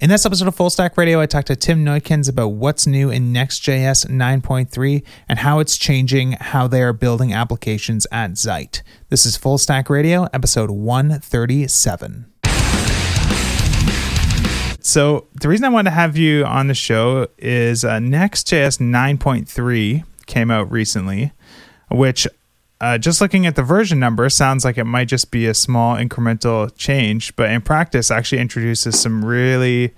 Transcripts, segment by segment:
In this episode of Full Stack Radio, I talked to Tim Neutkens about what's new in Next.js 9.3 and how it's changing how they are building applications at Zeit. This is Full Stack Radio, episode 137. So, the reason I wanted to have you on the show is uh, Next.js 9.3 came out recently, which uh, just looking at the version number sounds like it might just be a small incremental change, but in practice, actually introduces some really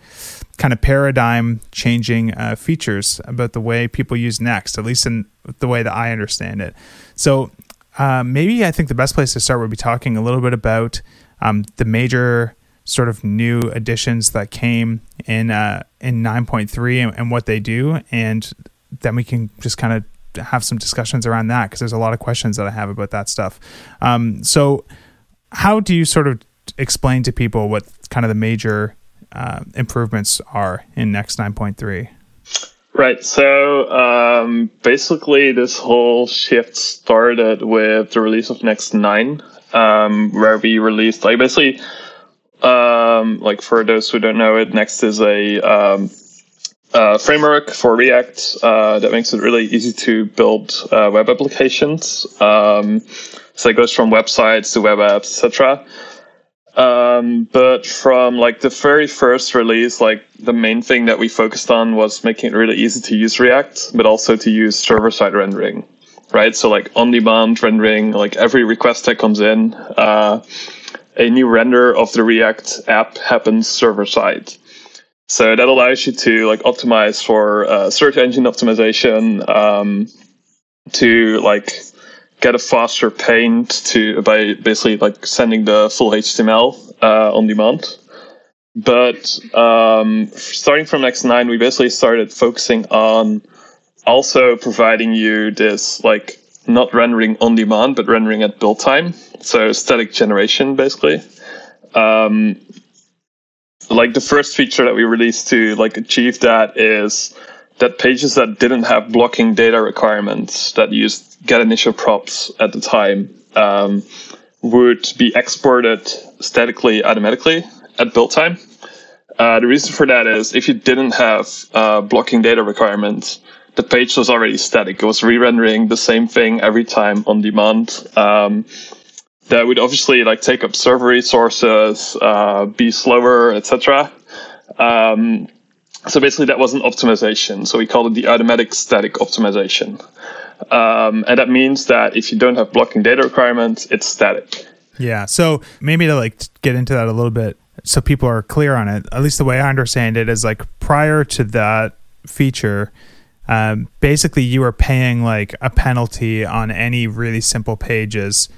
kind of paradigm changing uh, features about the way people use Next, at least in the way that I understand it. So uh, maybe I think the best place to start would be talking a little bit about um, the major sort of new additions that came in uh, in 9.3 and, and what they do, and then we can just kind of have some discussions around that because there's a lot of questions that I have about that stuff. Um, so, how do you sort of explain to people what kind of the major uh, improvements are in Next 9.3? Right. So um, basically, this whole shift started with the release of Next 9, um, where we released, like, basically, um, like for those who don't know it, Next is a um, uh, framework for React uh, that makes it really easy to build uh, web applications. Um, so it goes from websites to web apps, etc. Um, but from like the very first release, like the main thing that we focused on was making it really easy to use React, but also to use server-side rendering, right? So like on-demand rendering, like every request that comes in, uh, a new render of the React app happens server-side. So that allows you to like optimize for uh, search engine optimization, um, to like get a faster paint to by basically like sending the full HTML uh, on demand. But um, starting from Next 9, we basically started focusing on also providing you this like not rendering on demand, but rendering at build time. So static generation, basically. Um, like the first feature that we released to like achieve that is that pages that didn't have blocking data requirements that used get initial props at the time um, would be exported statically automatically at build time. Uh, the reason for that is if you didn't have uh, blocking data requirements, the page was already static. It was re-rendering the same thing every time on demand. Um, that would obviously like take up server resources, uh, be slower, etc. Um, so basically, that was an optimization. So we called it the automatic static optimization, um, and that means that if you don't have blocking data requirements, it's static. Yeah. So maybe to like get into that a little bit, so people are clear on it. At least the way I understand it is like prior to that feature. Um, basically, you were paying like a penalty on any really simple pages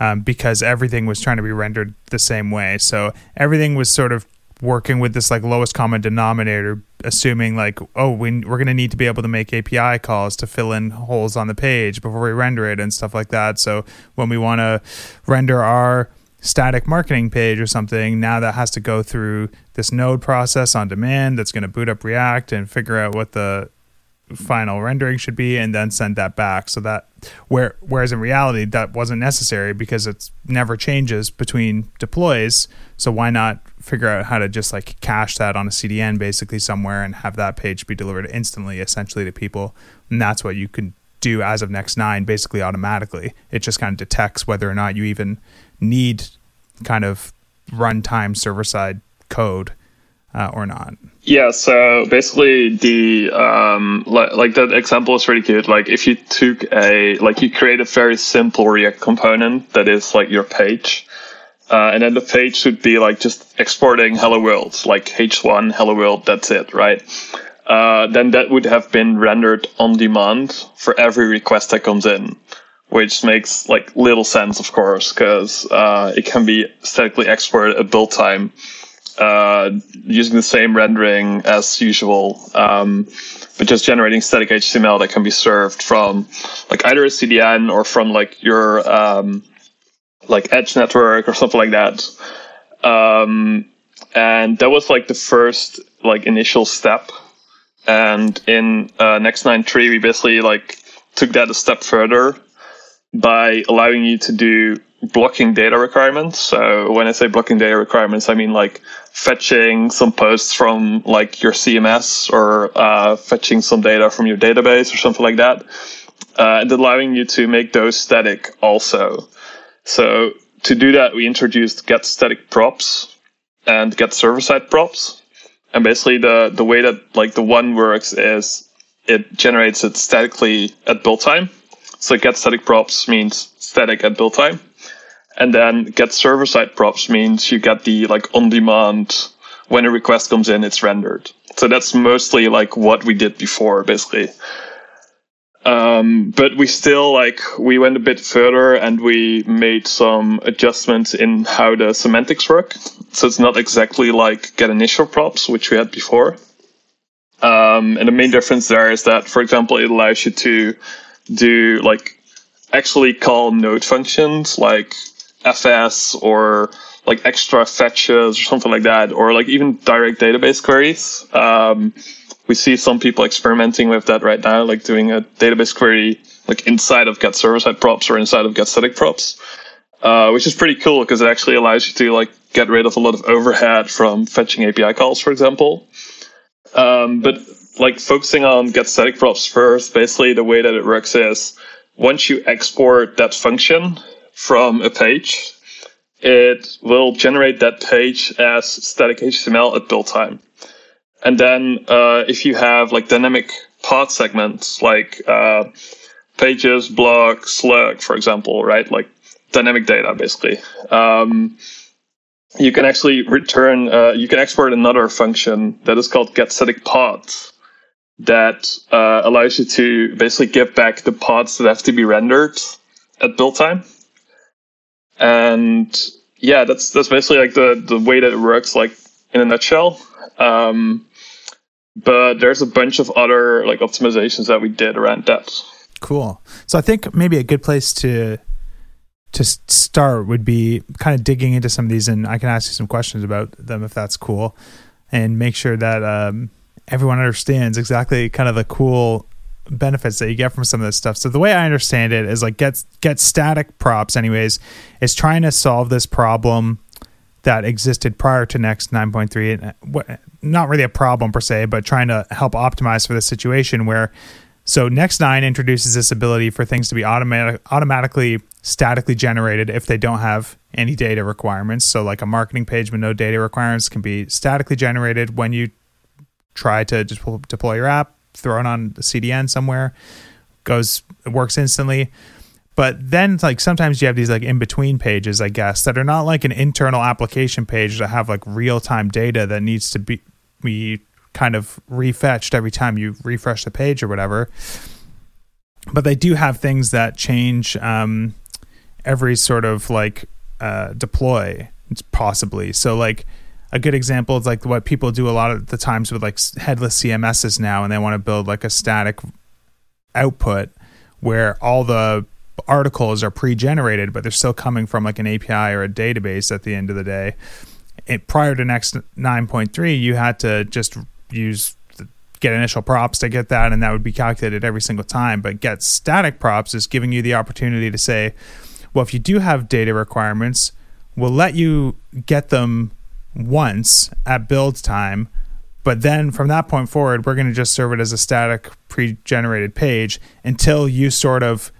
um, because everything was trying to be rendered the same way. So everything was sort of working with this like lowest common denominator, assuming like, oh, we, we're going to need to be able to make API calls to fill in holes on the page before we render it and stuff like that. So when we want to render our static marketing page or something, now that has to go through this node process on demand that's going to boot up React and figure out what the final rendering should be and then send that back. So that where whereas in reality that wasn't necessary because it's never changes between deploys. So why not figure out how to just like cache that on a CDN basically somewhere and have that page be delivered instantly essentially to people. And that's what you can do as of next 9 basically automatically. It just kind of detects whether or not you even need kind of runtime server side code uh, or not yeah, so basically the um, like, like that example is really good. Like if you took a like you create a very simple React component that is like your page, uh, and then the page should be like just exporting hello world, like h1 hello world. That's it, right? Uh, then that would have been rendered on demand for every request that comes in, which makes like little sense, of course, because uh, it can be statically exported at build time uh, using the same rendering as usual, um, but just generating static HTML that can be served from like either a CDN or from like your um, like Edge network or something like that. Um, and that was like the first like initial step. And in uh, Next 9.3, we basically like took that a step further by allowing you to do blocking data requirements. So when I say blocking data requirements, I mean like fetching some posts from like your CMS or uh, fetching some data from your database or something like that, uh, and allowing you to make those static also. So to do that, we introduced get static props and get server side props. And basically the, the way that like the one works is it generates it statically at build time. So get static props means static at build time. And then get server side props means you get the like on demand when a request comes in, it's rendered. So that's mostly like what we did before, basically. Um, but we still like we went a bit further and we made some adjustments in how the semantics work. So it's not exactly like get initial props, which we had before. Um, and the main difference there is that, for example, it allows you to do like actually call node functions like fs or like extra fetches or something like that, or like even direct database queries. Um, we see some people experimenting with that right now, like doing a database query like inside of get server side props or inside of get static props, uh, which is pretty cool because it actually allows you to like get rid of a lot of overhead from fetching API calls, for example. Um, but like focusing on get static props first, basically the way that it works is once you export that function from a page, it will generate that page as static HTML at build time. And then uh, if you have like dynamic path segments like uh, pages, blog, slug, for example, right? Like dynamic data, basically. Um, you can actually return, uh, you can export another function that is called get static paths that uh, allows you to basically give back the paths that have to be rendered at build time. And yeah, that's that's basically like the the way that it works, like in a nutshell. Um, but there's a bunch of other like optimizations that we did around that. Cool. So I think maybe a good place to to start would be kind of digging into some of these, and I can ask you some questions about them if that's cool, and make sure that um, everyone understands exactly kind of the cool benefits that you get from some of this stuff. So the way I understand it is like get get static props, anyways, is trying to solve this problem that existed prior to Next 9.3. Uh, not really a problem per se, but trying to help optimize for the situation where. So Next 9 introduces this ability for things to be automatic, automatically statically generated if they don't have any data requirements. So like a marketing page with no data requirements can be statically generated when you try to deploy your app, throw it on the CDN somewhere, goes works instantly. But then like sometimes you have these like in between pages, I guess, that are not like an internal application page that have like real time data that needs to be be kind of refetched every time you refresh the page or whatever. But they do have things that change um, every sort of like uh, deploy possibly. So like a good example is like what people do a lot of the times with like headless CMSs now, and they want to build like a static output where all the articles are pre-generated, but they're still coming from like an API or a database at the end of the day. It, prior to Next 9.3, you had to just use get initial props to get that, and that would be calculated every single time. But get static props is giving you the opportunity to say, well, if you do have data requirements, we'll let you get them once at build time. But then from that point forward, we're going to just serve it as a static pre generated page until you sort of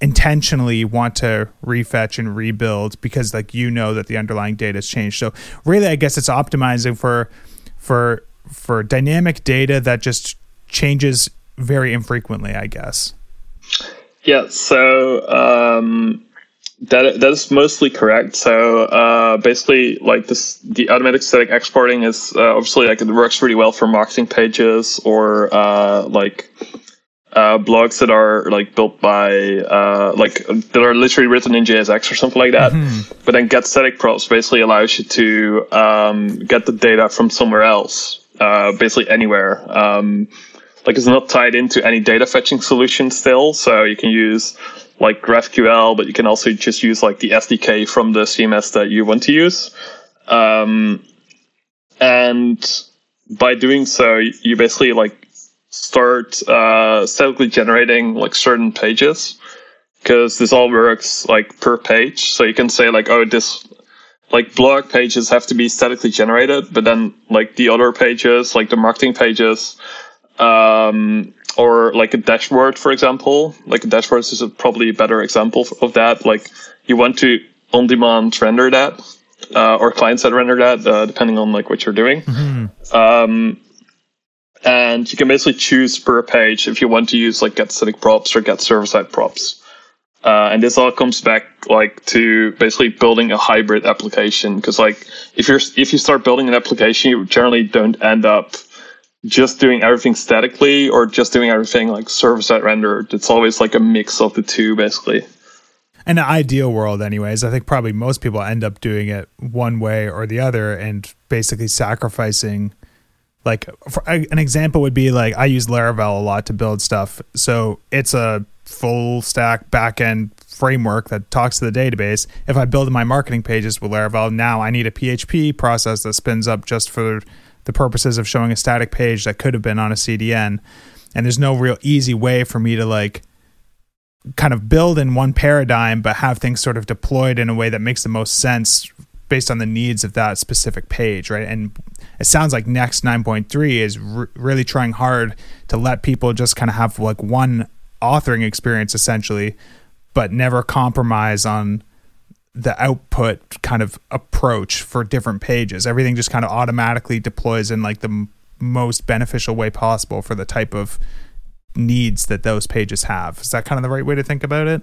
intentionally want to refetch and rebuild because like you know that the underlying data has changed. So really I guess it's optimizing for for for dynamic data that just changes very infrequently, I guess. Yeah, so um that that is mostly correct. So uh, basically, like this, the automatic static exporting is uh, obviously like it works really well for marketing pages or uh, like uh, blogs that are like built by uh, like that are literally written in JSX or something like that. Mm-hmm. But then get static props basically allows you to um, get the data from somewhere else, uh, basically anywhere. Um, like it's not tied into any data fetching solution still, so you can use like GraphQL, but you can also just use like the SDK from the CMS that you want to use. Um, and by doing so, you basically like start uh, statically generating like certain pages. because this all works like per page. So you can say like, oh, this like blog pages have to be statically generated, but then like the other pages, like the marketing pages, um, or like a dashboard, for example, like a dashboard is a probably a better example of that. Like you want to on demand render that, uh, or client side render that, uh, depending on like what you're doing. Mm-hmm. Um, and you can basically choose per page if you want to use like get static props or get server side props. Uh, and this all comes back like to basically building a hybrid application because like if you're if you start building an application, you generally don't end up just doing everything statically or just doing everything like server side rendered. It's always like a mix of the two, basically. In an ideal world, anyways, I think probably most people end up doing it one way or the other and basically sacrificing like an example would be like I use Laravel a lot to build stuff. So it's a full stack backend framework that talks to the database. If I build my marketing pages with Laravel, now I need a PHP process that spins up just for the purposes of showing a static page that could have been on a CDN. And there's no real easy way for me to like kind of build in one paradigm but have things sort of deployed in a way that makes the most sense based on the needs of that specific page, right? And it sounds like Next 9.3 is really trying hard to let people just kind of have like one authoring experience essentially, but never compromise on the output kind of approach for different pages. Everything just kind of automatically deploys in like the m- most beneficial way possible for the type of needs that those pages have. Is that kind of the right way to think about it?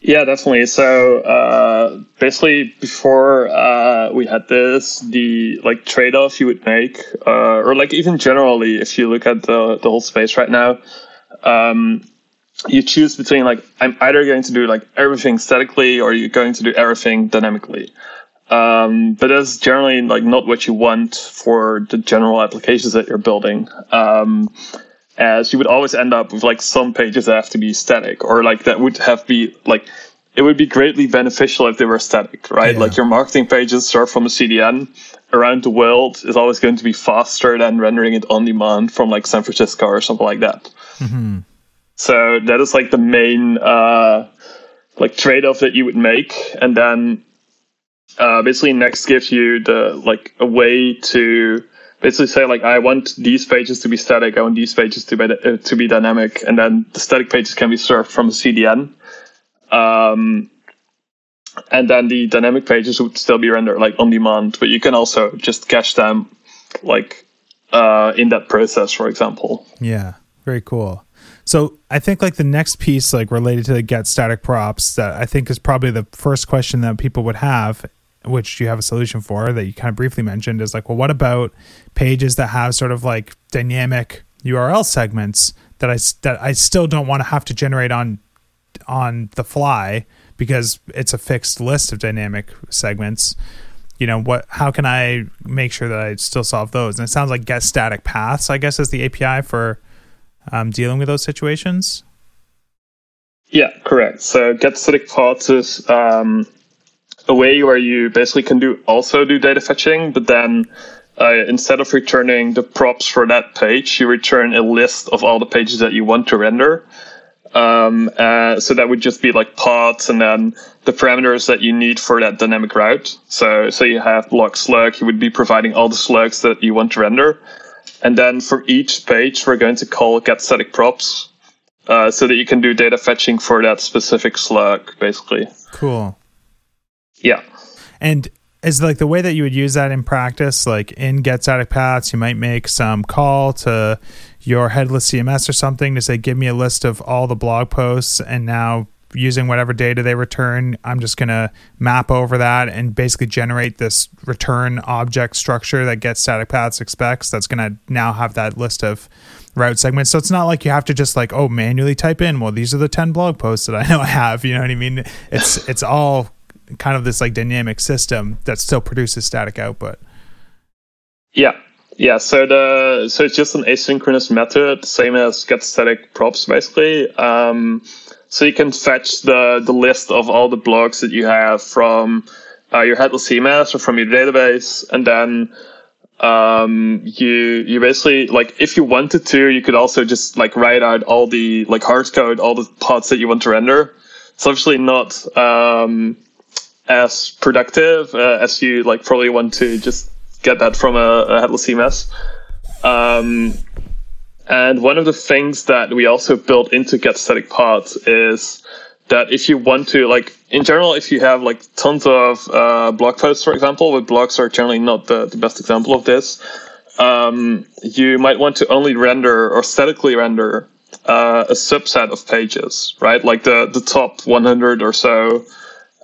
Yeah, definitely. So uh, basically, before uh, we had this, the like trade-off you would make, uh, or like even generally, if you look at the the whole space right now, um, you choose between like I'm either going to do like everything statically or you're going to do everything dynamically. Um, but that's generally like not what you want for the general applications that you're building. Um, as you would always end up with like some pages that have to be static or like that would have be like it would be greatly beneficial if they were static, right? Yeah. Like your marketing pages serve from a CDN around the world is always going to be faster than rendering it on demand from like San Francisco or something like that. Mm-hmm. So that is like the main uh, like trade-off that you would make, and then uh, basically Next gives you the like a way to basically say like I want these pages to be static, I want these pages to be uh, to be dynamic, and then the static pages can be served from a CDN. Um, and then the dynamic pages would still be rendered like on demand, but you can also just cache them like uh, in that process, for example. Yeah, very cool. So I think like the next piece, like related to the get static props, that I think is probably the first question that people would have, which you have a solution for that you kind of briefly mentioned, is like, well, what about pages that have sort of like dynamic URL segments that I that I still don't want to have to generate on on the fly because it's a fixed list of dynamic segments? You know what how can i make sure that i still solve those? And it sounds like get static paths i guess is the api for um, dealing with those situations? Yeah, correct. So get static paths is um, a way where you basically can do also do data fetching, but then uh, instead of returning the props for that page, you return a list of all the pages that you want to render. Um, uh, so that would just be like paths and then the parameters that you need for that dynamic route. So, so you have block slug, you would be providing all the slugs that you want to render. And then for each page, we're going to call get static props uh, so that you can do data fetching for that specific slug, basically. Cool. Yeah. And is like the way that you would use that in practice, like in get static paths, you might make some call to your headless CMS or something to say, give me a list of all the blog posts and now using whatever data they return, I'm just going to map over that and basically generate this return object structure that gets static paths expects. That's going to now have that list of route segments. So it's not like you have to just like, oh, manually type in, well, these are the 10 blog posts that I know I have. You know what I mean? It's, it's all kind of this like dynamic system that still produces static output. Yeah. Yeah, so the so it's just an asynchronous method, same as get static props basically. Um, so you can fetch the, the list of all the blogs that you have from uh, your headless CMS or from your database, and then um, you you basically like if you wanted to, you could also just like write out all the like hard code, all the paths that you want to render. it's obviously not um, as productive uh, as you like probably want to just get that from a, a headless CMS. Um, and one of the things that we also built into get static paths is that if you want to, like in general, if you have like tons of uh, blog posts, for example, but blogs are generally not the, the best example of this, um, you might want to only render or statically render uh, a subset of pages, right? Like the, the top 100 or so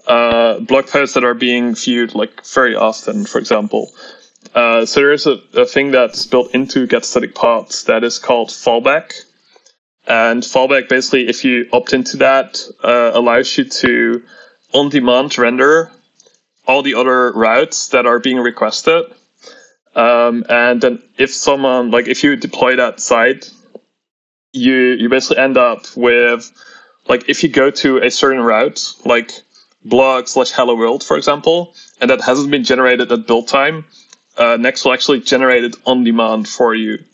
uh, blog posts that are being viewed like very often, for example. Uh, so there is a, a thing that's built into get static paths that is called fallback. And fallback basically, if you opt into that, uh, allows you to on demand render all the other routes that are being requested. Um, and then if someone, like if you deploy that site, you, you basically end up with, like if you go to a certain route, like blog slash hello world, for example, and that hasn't been generated at build time, uh, Next will actually generate it on demand for you.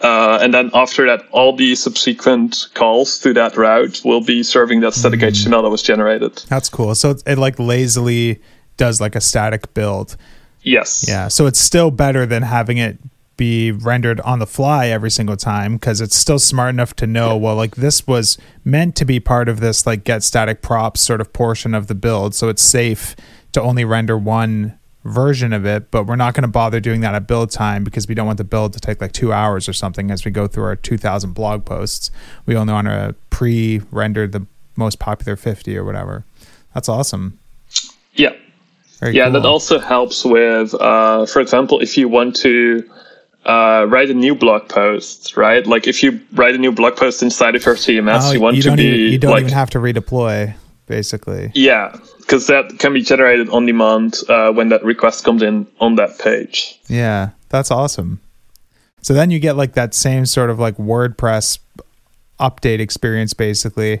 Uh, and then after that, all the subsequent calls to that route will be serving that static mm. HTML that was generated. That's cool. So it, it like lazily does like a static build. Yes. Yeah. So it's still better than having it be rendered on the fly every single time because it's still smart enough to know well like this was meant to be part of this like get static props sort of portion of the build so it's safe to only render one version of it, but we're not going to bother doing that at build time because we don't want the build to take like two hours or something as we go through our 2,000 blog posts. We only want to pre render the most popular 50 or whatever. That's awesome. Yeah. Very yeah, cool. that also helps with, uh, for example, if you want to uh, write a new blog post, right? Like if you write a new blog post inside of your CMS, oh, you want you to be. Even, you don't like, even have to redeploy, basically. Yeah because that can be generated on demand uh, when that request comes in on that page. Yeah, that's awesome. So then you get like that same sort of like WordPress update experience, basically,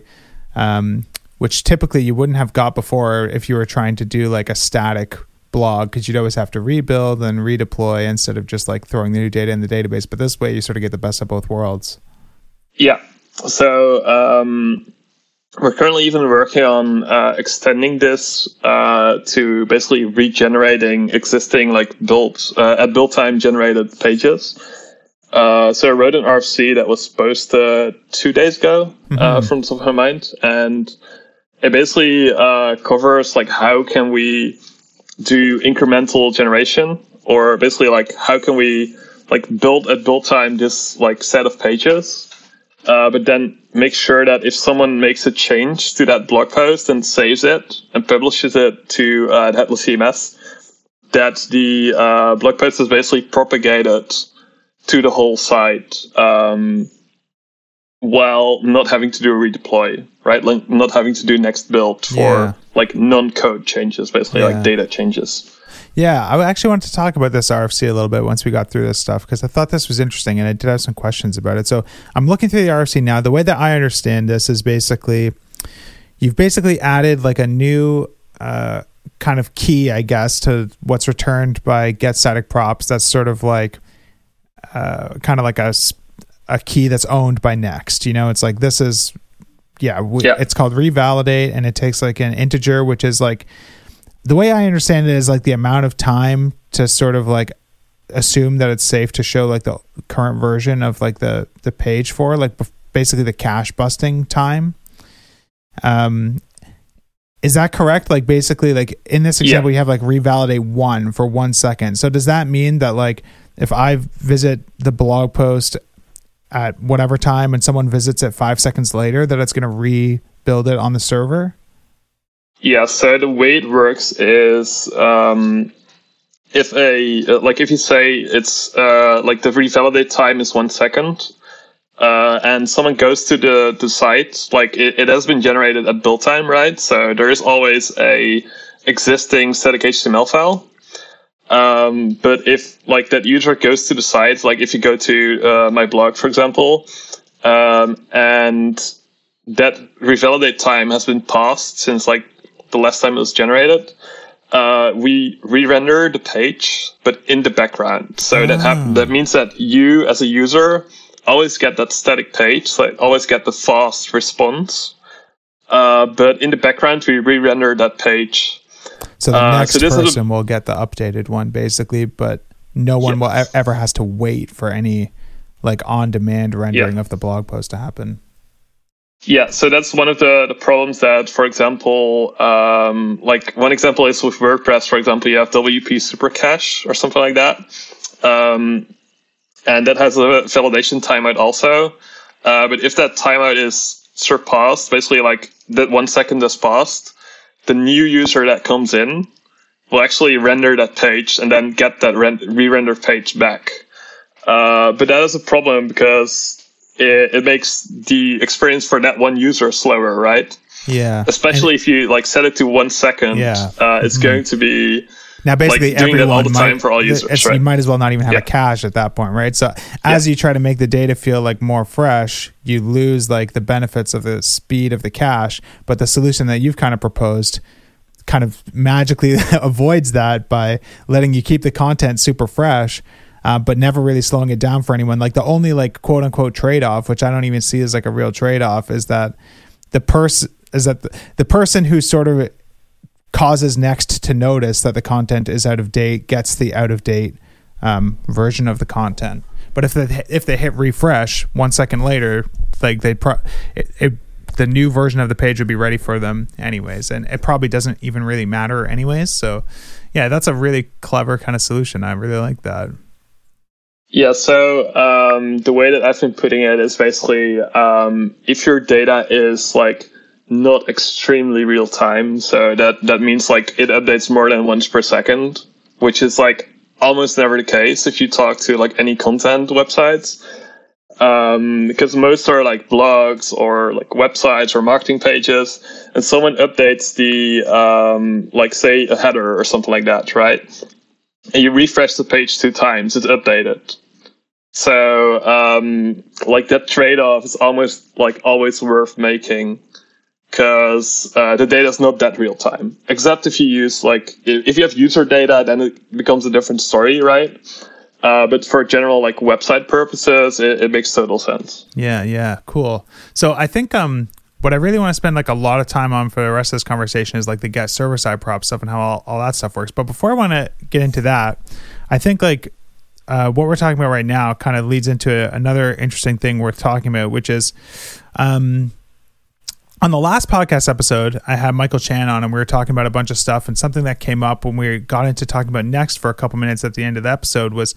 um, which typically you wouldn't have got before if you were trying to do like a static blog because you'd always have to rebuild and redeploy instead of just like throwing the new data in the database. But this way, you sort of get the best of both worlds. Yeah. So um, we're currently even working on uh, extending this uh, to basically regenerating existing like build uh, at build time generated pages. Uh, so I wrote an RFC that was posted two days ago uh, mm-hmm. from top of my mind, and it basically uh, covers like how can we do incremental generation, or basically like how can we like build at build time this like set of pages uh, but then make sure that if someone makes a change to that blog post and saves it and publishes it to uh, Headless CMS, that the uh, blog post is basically propagated to the whole site um, while not having to do a redeploy, right? Like not having to do next build for yeah. like non-code changes, basically yeah. like data changes. Yeah, I actually wanted to talk about this RFC a little bit once we got through this stuff because I thought this was interesting and I did have some questions about it. So I'm looking through the RFC now. The way that I understand this is basically you've basically added like a new uh, kind of key, I guess, to what's returned by get static props. That's sort of like uh, kind of like a a key that's owned by Next. You know, it's like this is yeah, we, yeah. it's called revalidate and it takes like an integer which is like the way I understand it is like the amount of time to sort of like assume that it's safe to show like the current version of like the the page for like basically the cache busting time. Um, is that correct? Like basically, like in this example, yeah. you have like revalidate one for one second. So does that mean that like if I visit the blog post at whatever time and someone visits it five seconds later, that it's going to rebuild it on the server? Yeah, so the way it works is um, if a like if you say it's uh, like the revalidate time is one second, uh, and someone goes to the the site, like it, it has been generated at build time, right? So there is always a existing static HTML file. Um, but if like that user goes to the site, like if you go to uh, my blog, for example, um, and that revalidate time has been passed since like the last time it was generated, uh, we re-render the page, but in the background. So that ha- ah. that means that you, as a user, always get that static page. So always get the fast response uh, but in the background we re-render that page. So the uh, next so person a, will get the updated one, basically, but no one will ever has to wait for any like on-demand rendering yeah. of the blog post to happen. Yeah, so that's one of the, the problems that, for example, um, like one example is with WordPress, for example, you have WP Super Cache or something like that. Um, and that has a validation timeout also. Uh, but if that timeout is surpassed, basically like that one second has passed, the new user that comes in will actually render that page and then get that re-render page back. Uh, but that is a problem because it, it makes the experience for that one user slower, right? Yeah. Especially and, if you like set it to one second. Yeah. Uh, it's mm-hmm. going to be now basically like, doing that all the might, time for all users. Right? You might as well not even have yeah. a cache at that point, right? So as yeah. you try to make the data feel like more fresh, you lose like the benefits of the speed of the cache. But the solution that you've kind of proposed kind of magically avoids that by letting you keep the content super fresh uh, but never really slowing it down for anyone. Like the only like quote unquote trade off, which I don't even see as like a real trade off, is that the person is that the, the person who sort of causes next to notice that the content is out of date gets the out of date um, version of the content. But if they if they hit refresh one second later, like they pro it, it the new version of the page would be ready for them anyways and it probably doesn't even really matter anyways so yeah that's a really clever kind of solution i really like that yeah, so um, the way that I've been putting it is basically um, if your data is like not extremely real time, so that that means like it updates more than once per second, which is like almost never the case if you talk to like any content websites. Um, because most are like blogs or like websites or marketing pages, and someone updates the um, like say a header or something like that, right? And you refresh the page two times, it's updated so, um, like that trade off is almost like always worth making because uh, the data is not that real time. Except if you use like if you have user data, then it becomes a different story, right? Uh, but for general like website purposes, it, it, makes total sense. Yeah, yeah, cool. So I think um, what I really want to spend like a lot of time on for the rest of this conversation is like the get server side prop stuff and how all, all that stuff works. But before I want to get into that, I think like uh, what we're talking about right now kind of leads into another interesting thing worth talking about, which is um, on the last podcast episode, I had Michael Chan on and we were talking about a bunch of stuff. And something that came up when we got into talking about Next for a couple minutes at the end of the episode was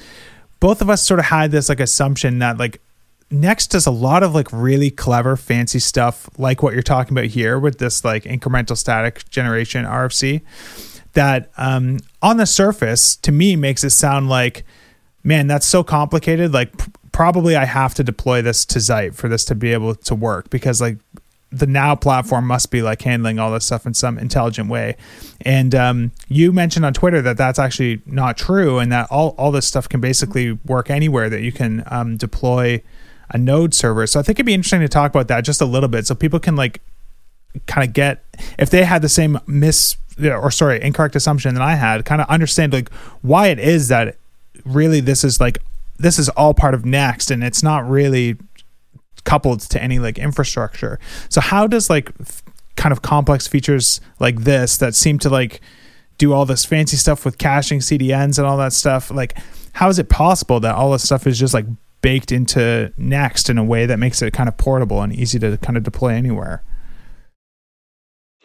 both of us sort of had this like assumption that like Next does a lot of like really clever, fancy stuff, like what you're talking about here with this like incremental static generation RFC. That um, on the surface, to me, makes it sound like man, that's so complicated. Like, p- probably I have to deploy this to Zeit for this to be able to work because, like, the now platform must be like handling all this stuff in some intelligent way. And um, you mentioned on Twitter that that's actually not true, and that all all this stuff can basically work anywhere that you can um, deploy a node server. So I think it'd be interesting to talk about that just a little bit, so people can like kind of get if they had the same miss or sorry incorrect assumption that I had, kind of understand like why it is that really this is like this is all part of Next, and it's not really coupled to any like infrastructure. So how does like f- kind of complex features like this that seem to like do all this fancy stuff with caching CDNs and all that stuff, like how is it possible that all this stuff is just like baked into Next in a way that makes it kind of portable and easy to kind of deploy anywhere?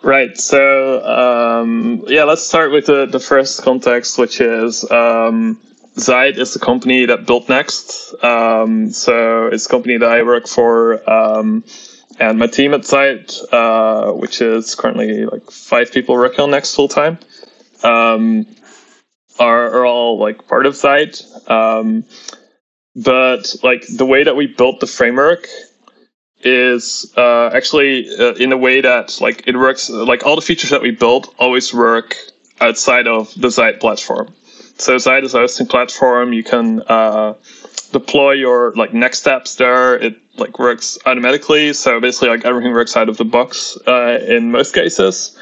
Right. So um, yeah, let's start with the, the first context, which is um, Zeit is the company that built Next. Um, so it's a company that I work for. Um, and my team at Zeit, uh, which is currently like five people working on Next full time, um, are, are all like part of Zeit. Um, but like the way that we built the framework is uh, actually uh, in a way that like it works like all the features that we built always work outside of the Zeit platform. So Zeit is a hosting platform. You can uh, deploy your like next steps there. It like works automatically. So basically, like everything works out of the box uh, in most cases.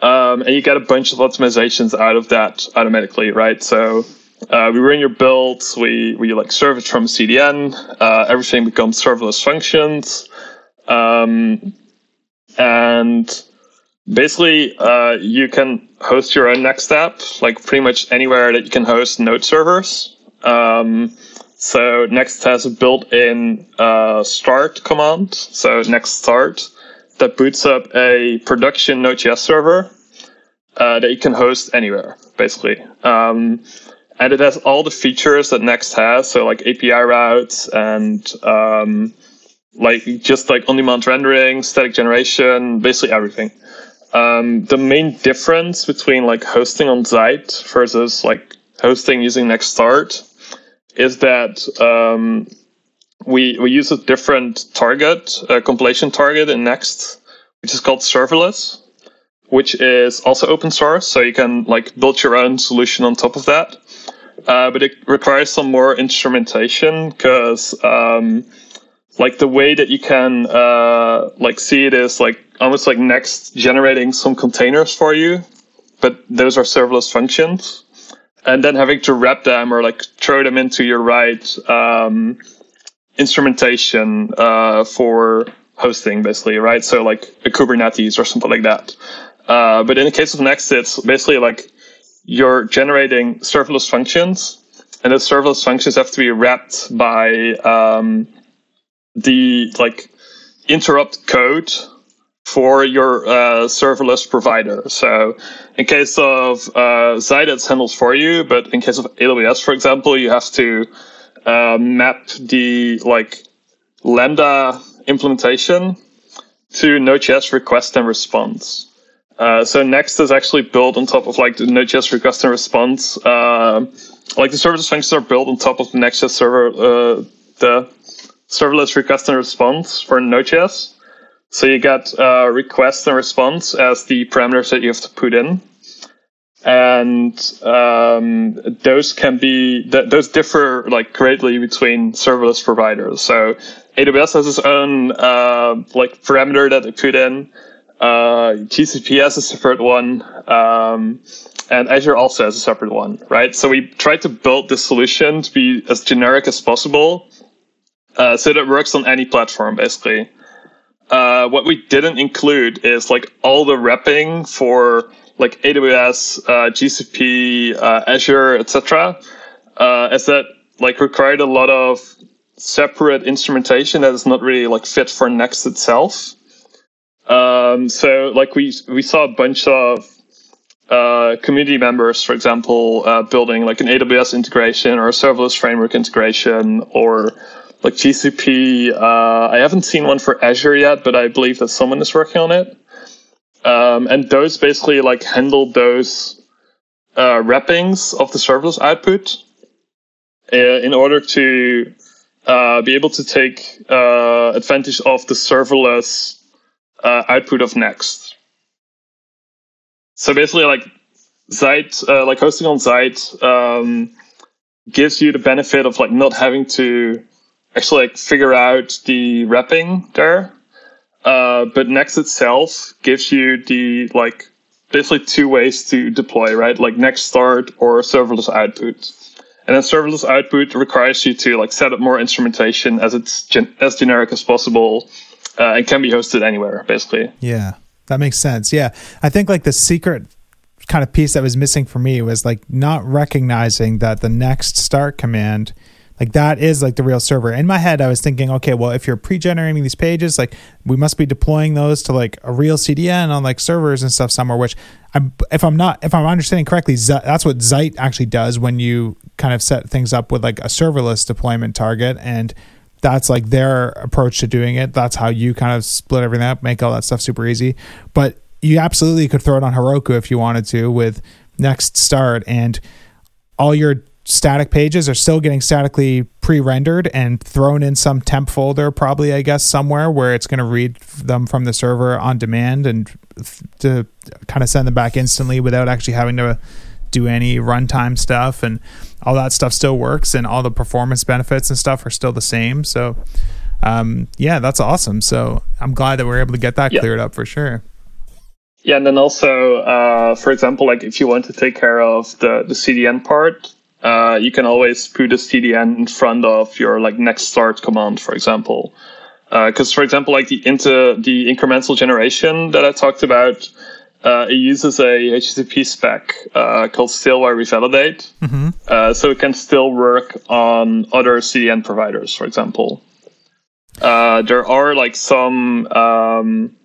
Um, and you get a bunch of optimizations out of that automatically, right? So uh, we run your builds. We we like serve it from CDN. Uh, everything becomes serverless functions. Um, and basically uh, you can host your own next app like pretty much anywhere that you can host node servers. Um, so next has a built-in uh, start command. So next start that boots up a production node.js server uh, that you can host anywhere basically. Um, and it has all the features that next has so like api routes and um, like just like on-demand rendering static generation basically everything um, the main difference between like hosting on Zeit versus like hosting using Nextstart is that um, we we use a different target, a compilation target in Next, which is called serverless, which is also open source, so you can like build your own solution on top of that. Uh, but it requires some more instrumentation because um, like the way that you can uh, like see it is like almost like next generating some containers for you but those are serverless functions. And then having to wrap them or like throw them into your right um, instrumentation uh, for hosting basically right? So like a kubernetes or something like that. Uh, but in the case of next it's basically like you're generating serverless functions and those serverless functions have to be wrapped by um, the like interop code for your uh, serverless provider. So in case of uh, Zeit, it's handled for you, but in case of AWS, for example, you have to uh, map the like Lambda implementation to Node.js request and response. Uh, so Next is actually built on top of like the Node.js request and response. Uh, like the serverless functions are built on top of the Next.js server, uh, the serverless request and response for Node.js. So you get uh, request and response as the parameters that you have to put in. And um, those can be, th- those differ like greatly between serverless providers. So AWS has its own uh, like parameter that they put in. Uh, has a separate one. Um, and Azure also has a separate one, right? So we tried to build this solution to be as generic as possible uh, so that it works on any platform, basically. Uh, what we didn't include is like all the wrapping for like AWS, uh, GCP, uh, Azure, etc. Uh, as that like required a lot of separate instrumentation that is not really like fit for Next itself. Um, so like we we saw a bunch of uh, community members, for example, uh, building like an AWS integration or a serverless framework integration or like GCP. Uh, I haven't seen one for Azure yet, but I believe that someone is working on it. Um, and those basically like handle those uh, wrappings of the serverless output uh, in order to uh, be able to take uh, advantage of the serverless uh, output of Next. So basically, like Zeit, like hosting on Zeit, um, gives you the benefit of like not having to actually like figure out the wrapping there. Uh, but Next itself gives you the like basically two ways to deploy, right? Like Next start or serverless output. And then serverless output requires you to like set up more instrumentation as it's gen- as generic as possible uh, and can be hosted anywhere, basically. Yeah, that makes sense. Yeah, I think like the secret kind of piece that was missing for me was like not recognizing that the next start command like that is like the real server. In my head, I was thinking, okay, well, if you're pre-generating these pages, like we must be deploying those to like a real CDN on like servers and stuff somewhere. Which, I'm, if I'm not, if I'm understanding correctly, that's what Zeit actually does when you kind of set things up with like a serverless deployment target, and that's like their approach to doing it. That's how you kind of split everything up, make all that stuff super easy. But you absolutely could throw it on Heroku if you wanted to with Next Start and all your static pages are still getting statically pre-rendered and thrown in some temp folder probably i guess somewhere where it's going to read them from the server on demand and to kind of send them back instantly without actually having to do any runtime stuff. And all that stuff still works and all the performance benefits and stuff are still the same. So um, yeah that's awesome. So i'm glad that we're able to get that yeah. cleared up for sure. Yeah, and then also, uh, for example, like if you want to take care of the, the CDN part, uh, you can always put a CDN in front of your like next start command, for example. Because, uh, for example, like the into the incremental generation that I talked about, uh, it uses a HTTP spec uh, called Stale Revalidate, mm-hmm. Uh, so it can still work on other CDN providers, for example. Uh, there are like some um,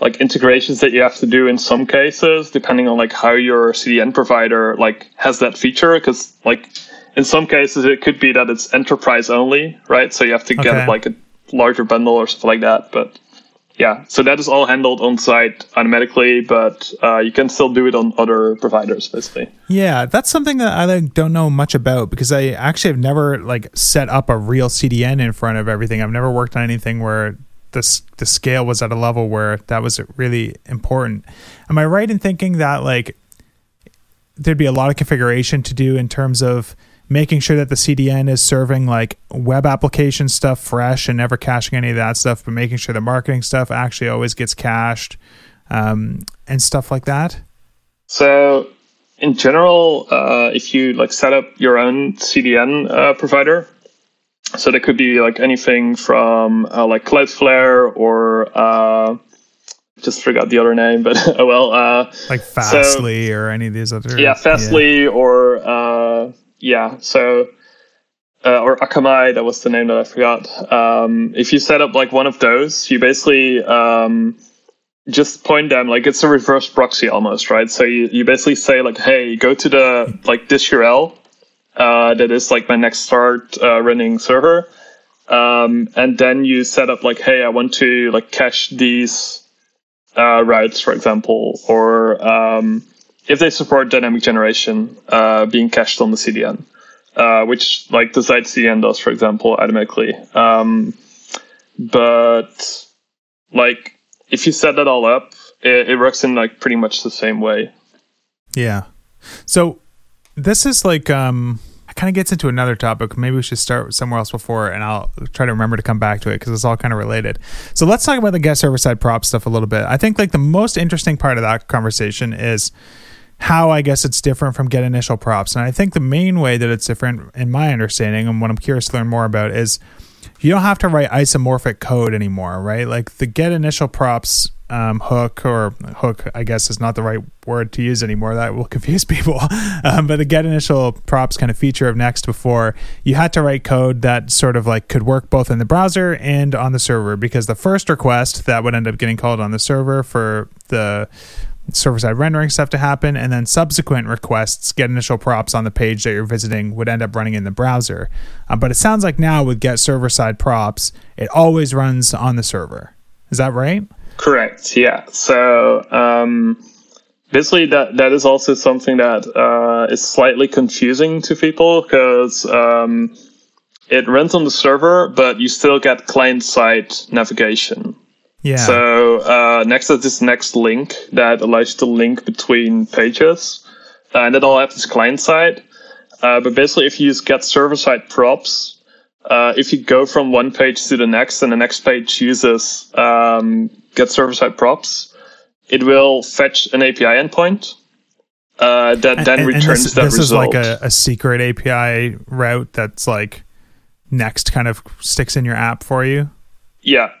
like integrations that you have to do in some cases, depending on like how your CDN provider like has that feature. Because like in some cases it could be that it's enterprise only, right? So you have to get like a larger bundle or something like that. But yeah, so that is all handled on Zeit automatically, but uh, you can still do it on other providers, basically. Yeah, that's something that I like, don't know much about because I actually have never like set up a real CDN in front of everything. I've never worked on anything where the the scale was at a level where that was really important. Am I right in thinking that like there'd be a lot of configuration to do in terms of making sure that the CDN is serving like web application stuff fresh and never caching any of that stuff, but making sure the marketing stuff actually always gets cached um, and stuff like that? So, in general, uh, if you like set up your own CDN uh, provider, so that could be like anything from uh, like Cloudflare or uh, just forgot the other name, but oh well. Uh, like Fastly so, or any of these other. Yeah, Fastly yeah. or uh, yeah, so uh, or Akamai, that was the name that I forgot. Um, if you set up like one of those, you basically um, just point them like it's a reverse proxy almost, right? So you, you basically say like, hey, go to the like this URL uh, that is like my next start uh, running server, um, and then you set up like, hey, I want to like cache these uh, routes, for example, or um, if they support dynamic generation uh, being cached on the CDN, uh, which like the Zeit CDN does, for example, automatically. Um, but like if you set that all up, it, it works in like pretty much the same way. Yeah. So this is like um kind of gets into another topic. Maybe we should start somewhere else before, and I'll try to remember to come back to it because it's all kind of related. So let's talk about the get server side prop stuff a little bit. I think like the most interesting part of that conversation is how I guess it's different from get initial props. And I think the main way that it's different, in my understanding, and what I'm curious to learn more about, is you don't have to write isomorphic code anymore, right? Like the get initial props um, hook, or hook, I guess is not the right word to use anymore. That will confuse people. um, but the get initial props kind of feature of Next before, you had to write code that sort of like could work both in the browser and on the server because the first request that would end up getting called on the server for the server side rendering stuff to happen, and then subsequent requests get initial props on the page that you're visiting would end up running in the browser. Uh, but it sounds like now with get server side props, it always runs on the server. Is that right? Correct. Yeah. So um, basically, that that is also something that uh, is slightly confusing to people because. Um, it runs on the server, but you still get client side navigation. Yeah. So uh, next is this next link that allows you to link between pages, uh, and that all happens client side. Uh, but basically, if you use get server side props, uh, if you go from one page to the next, and the next page uses um, get server side props, it will fetch an API endpoint uh, that then and, returns and this, that this result. This is like a, a secret API route that's like next kind of sticks in your app for you. Yeah,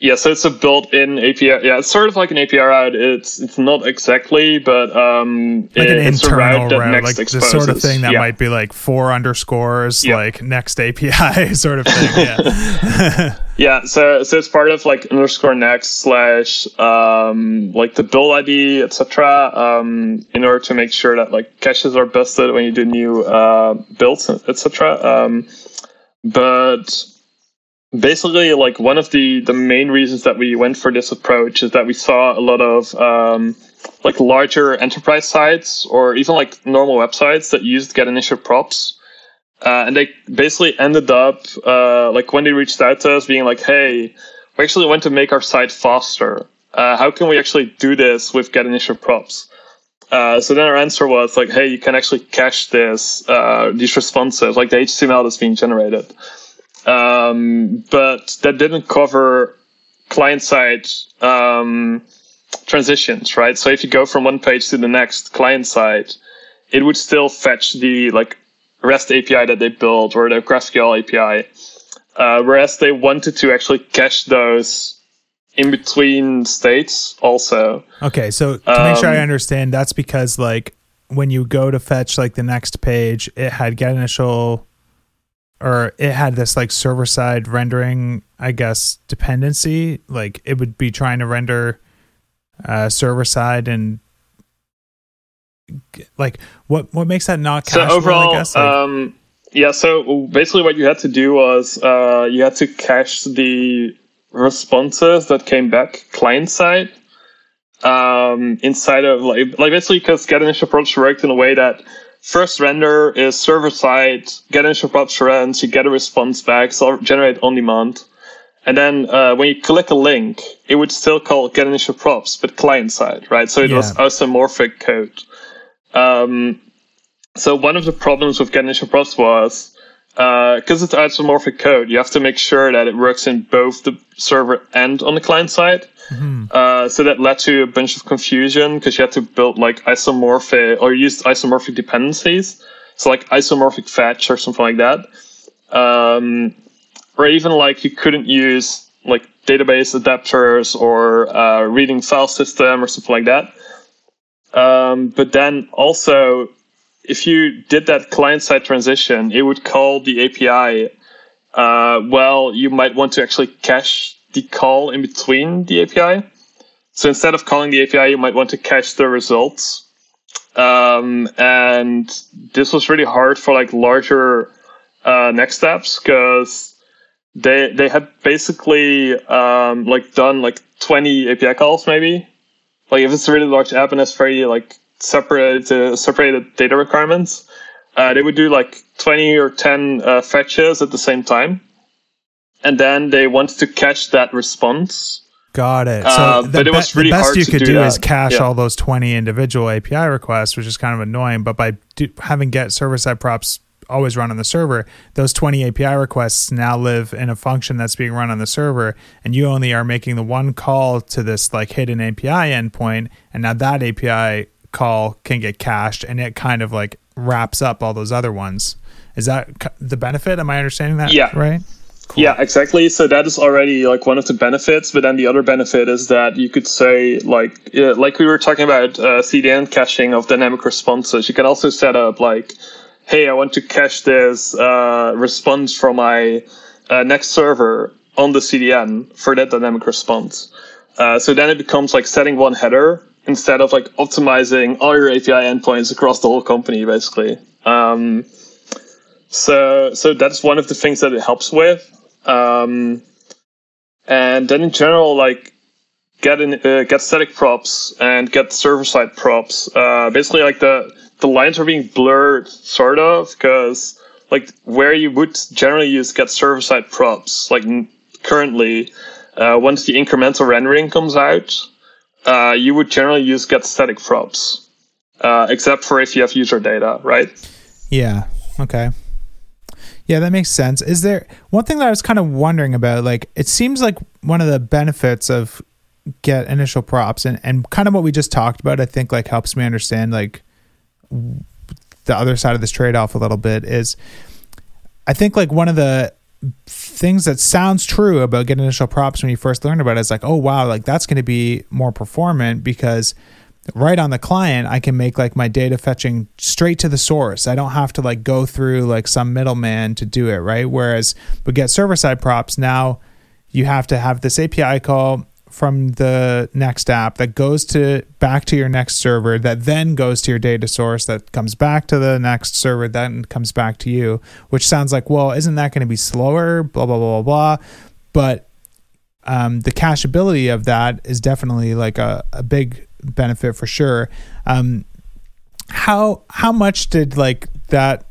yeah, so it's a built-in API. Yeah, it's sort of like an API route. It's it's not exactly, but um, like it, an it's internal route, route like the sort of thing that yeah. might be like four underscores, yeah. like next API sort of thing. Yeah. yeah. So so it's part of like underscore next slash um, like the build ID, etc. Um, in order to make sure that like caches are busted when you do new uh, builds, etc. Um, but basically like one of the the main reasons that we went for this approach is that we saw a lot of um, like larger enterprise sites or even like normal websites that used get initial props. Uh, and they basically ended up uh, like when they reached out to us being like hey we actually want to make our site faster. Uh, how can we actually do this with get initial props? Uh, so then our answer was like, hey, you can actually cache this, uh, these responses, like the HTML that's being generated. Um, but that didn't cover client side um, transitions, right? So if you go from one page to the next client side, it would still fetch the like REST API that they built or the GraphQL API. Uh, whereas they wanted to actually cache those in between states also. Okay, so to make sure I understand, that's because like when you go to fetch like the next page, it had get initial or it had this like server side rendering, I guess, dependency. Like it would be trying to render uh, server side and like what what makes that not? So overall, I guess? Like, um, yeah. So basically, what you had to do was uh, you had to cache the responses that came back client side um, inside of like like basically because get initial props worked in a way that first render is server side, get initial props runs, you get a response back, so generate on demand. And then uh, when you click a link, it would still call get initial props, but client side, right? So it Yeah. was isomorphic code. Um, so one of the problems with get initial props was because it's isomorphic code, you have to make sure that it works in both the server and on the client side. Uh, so that led to a bunch of confusion because you had to build like isomorphic or used isomorphic dependencies. So like isomorphic fetch or something like that. Um, or even like you couldn't use like database adapters or uh, reading file system or something like that. Um, but then also, if you did that client side transition, it would call the API. Uh, well, you might want to actually cache the call in between the API. So instead of calling the API, you might want to cache the results. Um, and this was really hard for like larger uh, Next apps because they they had basically um, like done like 20 API calls maybe. Like if it's a really large app and it's very like separate uh, separated data requirements, uh, they would do like 20 or 10 uh, fetches at the same time, and then they want to cache that response. Got it. So Uh, the, but it be- really the best you could do do, is cache Yeah. all those 20 individual API requests, which is kind of annoying. But by do, having get server side props always run on the server, those 20 API requests now live in a function that's being run on the server, and you only are making the one call to this like hidden API endpoint, and now that API call can get cached, and it kind of like wraps up all those other ones. Is that the benefit? Am I understanding that Yeah. right? Yeah, exactly. So that is already like one of the benefits. But then the other benefit is that you could say like like we were talking about uh, CDN caching of dynamic responses. You can also set up like, hey, I want to cache this uh, response from my uh, next server on the CDN for that dynamic response. Uh, so then it becomes like setting one header instead of like optimizing all your API endpoints across the whole company, basically. Um, so so that's one of the things that it helps with. Um, and then in general, like get in, uh, get static props and get server side props. Uh, basically, like the the lines are being blurred, sort of, because like where you would generally use get server side props, like currently, uh, once the incremental rendering comes out, uh, you would generally use get static props, uh, except for if you have user data, right? Yeah. Okay. Yeah, that makes sense. Is there one thing that I was kind of wondering about? Like, it seems like one of the benefits of get initial props and, and kind of what we just talked about, I think like helps me understand like the other side of this trade off a little bit is I think like one of the things that sounds true about get initial props when you first learn about it is like, oh wow, like that's going to be more performant because right on the client i can make like my data fetching straight to the source. I don't have to like go through like some middleman to do it right? Whereas we get server side props now you have to have this api call from the next app that goes to back to your next server that then goes to your data source that comes back to the next server then comes back to you which sounds like well isn't that going to be slower? Blah blah blah blah blah. But um, the cacheability of that is definitely like a, a big benefit for sure. Um, how how much did like that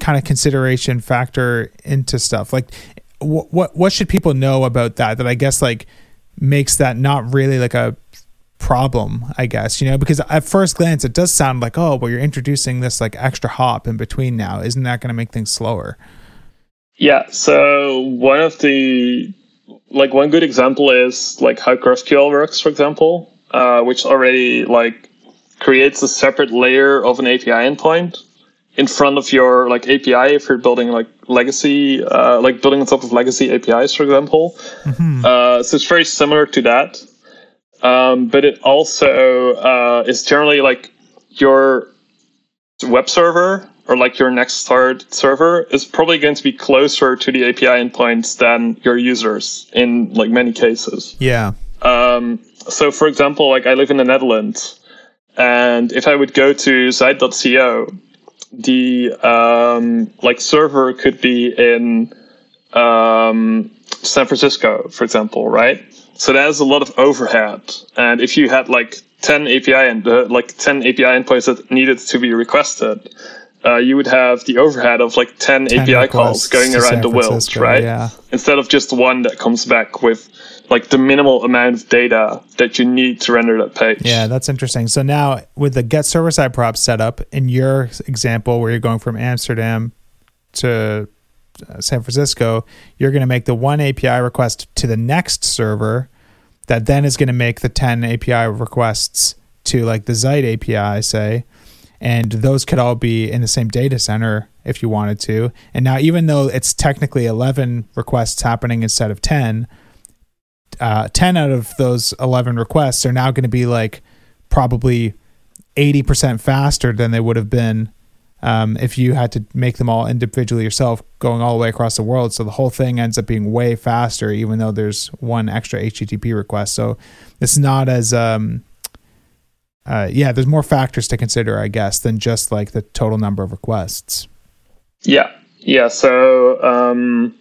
kind of consideration factor into stuff? Like, wh- what what should people know about that? That I guess like makes that not really like a problem i guess you know because at first glance it does sound like oh well you're introducing this like extra hop in between now isn't that going to make things slower Yeah. So one of the like one good example is like how GraphQL works, for example, uh, which already like creates a separate layer of an API endpoint in front of your like API if you're building like legacy, uh, like building on top of legacy APIs, for example. Mm-hmm. Uh, so it's very similar to that. Um, but it also uh, is generally like your web server or like your next start server is probably going to be closer to the API endpoints than your users in like many cases. Yeah. Um, so for example, like I live in the Netherlands and if I would go to zeit.co, the um, like server could be in um, San Francisco, for example, right? So there's a lot of overhead, and if you had like 10 API and uh, like 10 API endpoints that needed to be requested, uh, you would have the overhead of like 10, 10 API calls going around the world, right? Yeah. Instead of just one that comes back with like the minimal amount of data that you need to render that page. Yeah, that's interesting. So now with the get server side props setup in your example where you're going from Amsterdam to uh, San Francisco, you're going to make the one API request to the next server that then is going to make the 10 API requests to like the Zeit API, say, and those could all be in the same data center if you wanted to. And now, even though it's technically 11 requests happening instead of 10, uh, 10 out of those 11 requests are now going to be like probably 80% faster than they would have been um, if you had to make them all individually yourself going all the way across the world. So the whole thing ends up being way faster, even though there's one extra HTTP request. So it's not as, um, uh, yeah, there's more factors to consider, I guess, than just like the total number of requests. Yeah. Yeah. So, um,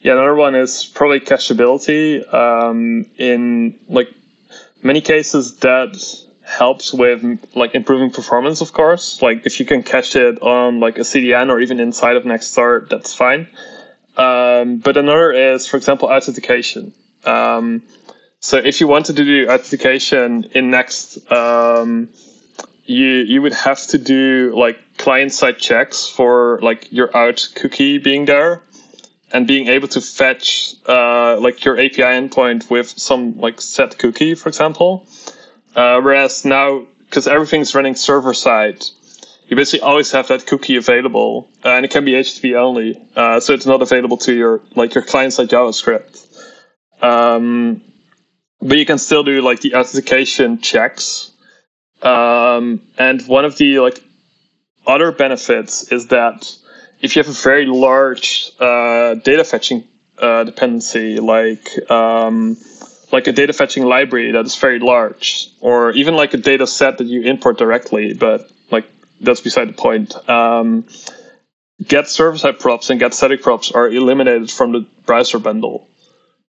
yeah, another one is probably cacheability. Um, in like many cases, that helps with like improving performance, of course. Like if you can cache it on like a CDN or even inside of Nextstart, that's fine. Um, but another is, for example, authentication. Um, so if you wanted to do authentication in Next, um, you you would have to do like client side checks for like your auth cookie being there and being able to fetch uh, like your API endpoint with some like set cookie, for example. Uh, whereas now, because everything's running server side, you basically always have that cookie available, uh, and it can be HTTP only, uh, so it's not available to your like your client side JavaScript. Um, but you can still do like the authentication checks. Um, and one of the like other benefits is that if you have a very large uh, data fetching uh, dependency, like um, like a data fetching library that is very large, or even like a data set that you import directly, but like that's beside the point. Um, get server side props and get static props are eliminated from the browser bundle,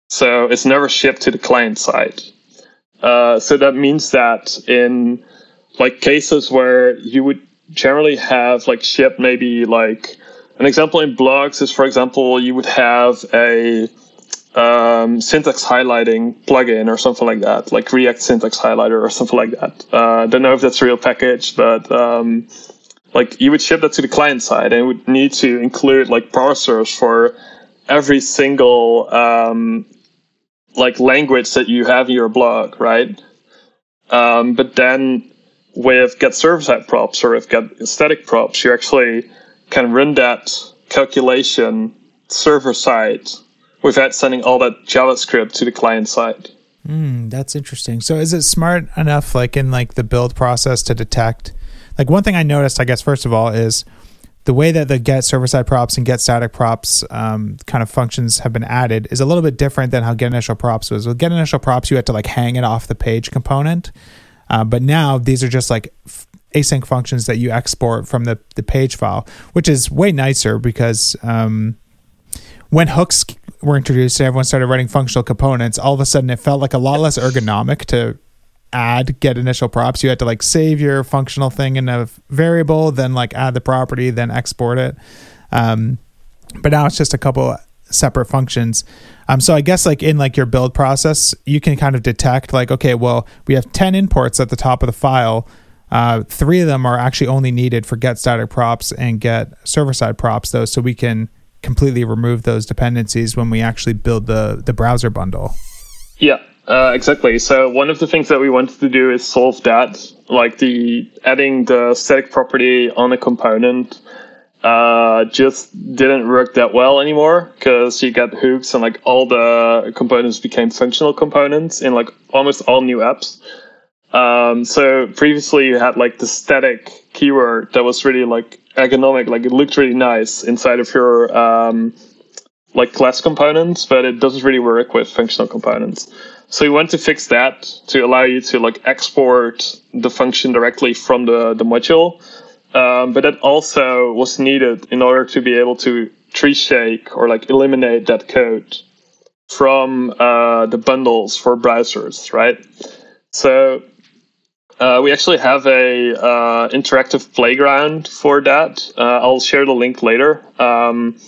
so it's never shipped to the client side. Uh, so that means that in like cases where you would generally have like ship maybe like an example in blogs is, for example, you would have a um, syntax highlighting plugin or something like that, like React syntax highlighter or something like that. I uh, don't know if that's a real package, but um, like you would ship that to the client side and would need to include like parsers for every single um, like language that you have in your blog, right? Um, but then with get server side props or with get static props, you actually can run that calculation server side without sending all that JavaScript to the client side. Mm, that's interesting. So is it smart enough, like in like the build process, to detect? Like one thing I noticed, I guess, first of all, is the way that the get server side props and get static props um, kind of functions have been added is a little bit different than how get initial props was. With get initial props, you had to like hang it off the page component, uh, but now these are just like async functions that you export from the, the page file, which is way nicer because um, when hooks were introduced and everyone started writing functional components, all of a sudden it felt like a lot less ergonomic to add get initial props. You had to like save your functional thing in a variable, then like add the property, then export it. Um, but now it's just a couple separate functions. Um, so I guess like in like your build process, you can kind of detect like, okay, well, we have 10 imports at the top of the file uh, three of them are actually only needed for get static props and get server side props, though, so we can completely remove those dependencies when we actually build the the browser bundle. Yeah, uh, exactly. So one of the things that we wanted to do is solve that, like the adding the static property on a component uh, just didn't work that well anymore because you got hooks and like all the components became functional components in like almost all new apps. Um, so previously you had like the static keyword that was really like ergonomic, like it looked really nice inside of your um, like class components, but it doesn't really work with functional components. So we want to fix that to allow you to like export the function directly from the, the module. Um, but that also was needed in order to be able to tree shake or like eliminate that code from uh, the bundles for browsers, right? So uh, we actually have a uh, interactive playground for that. Uh, I'll share the link later. Um,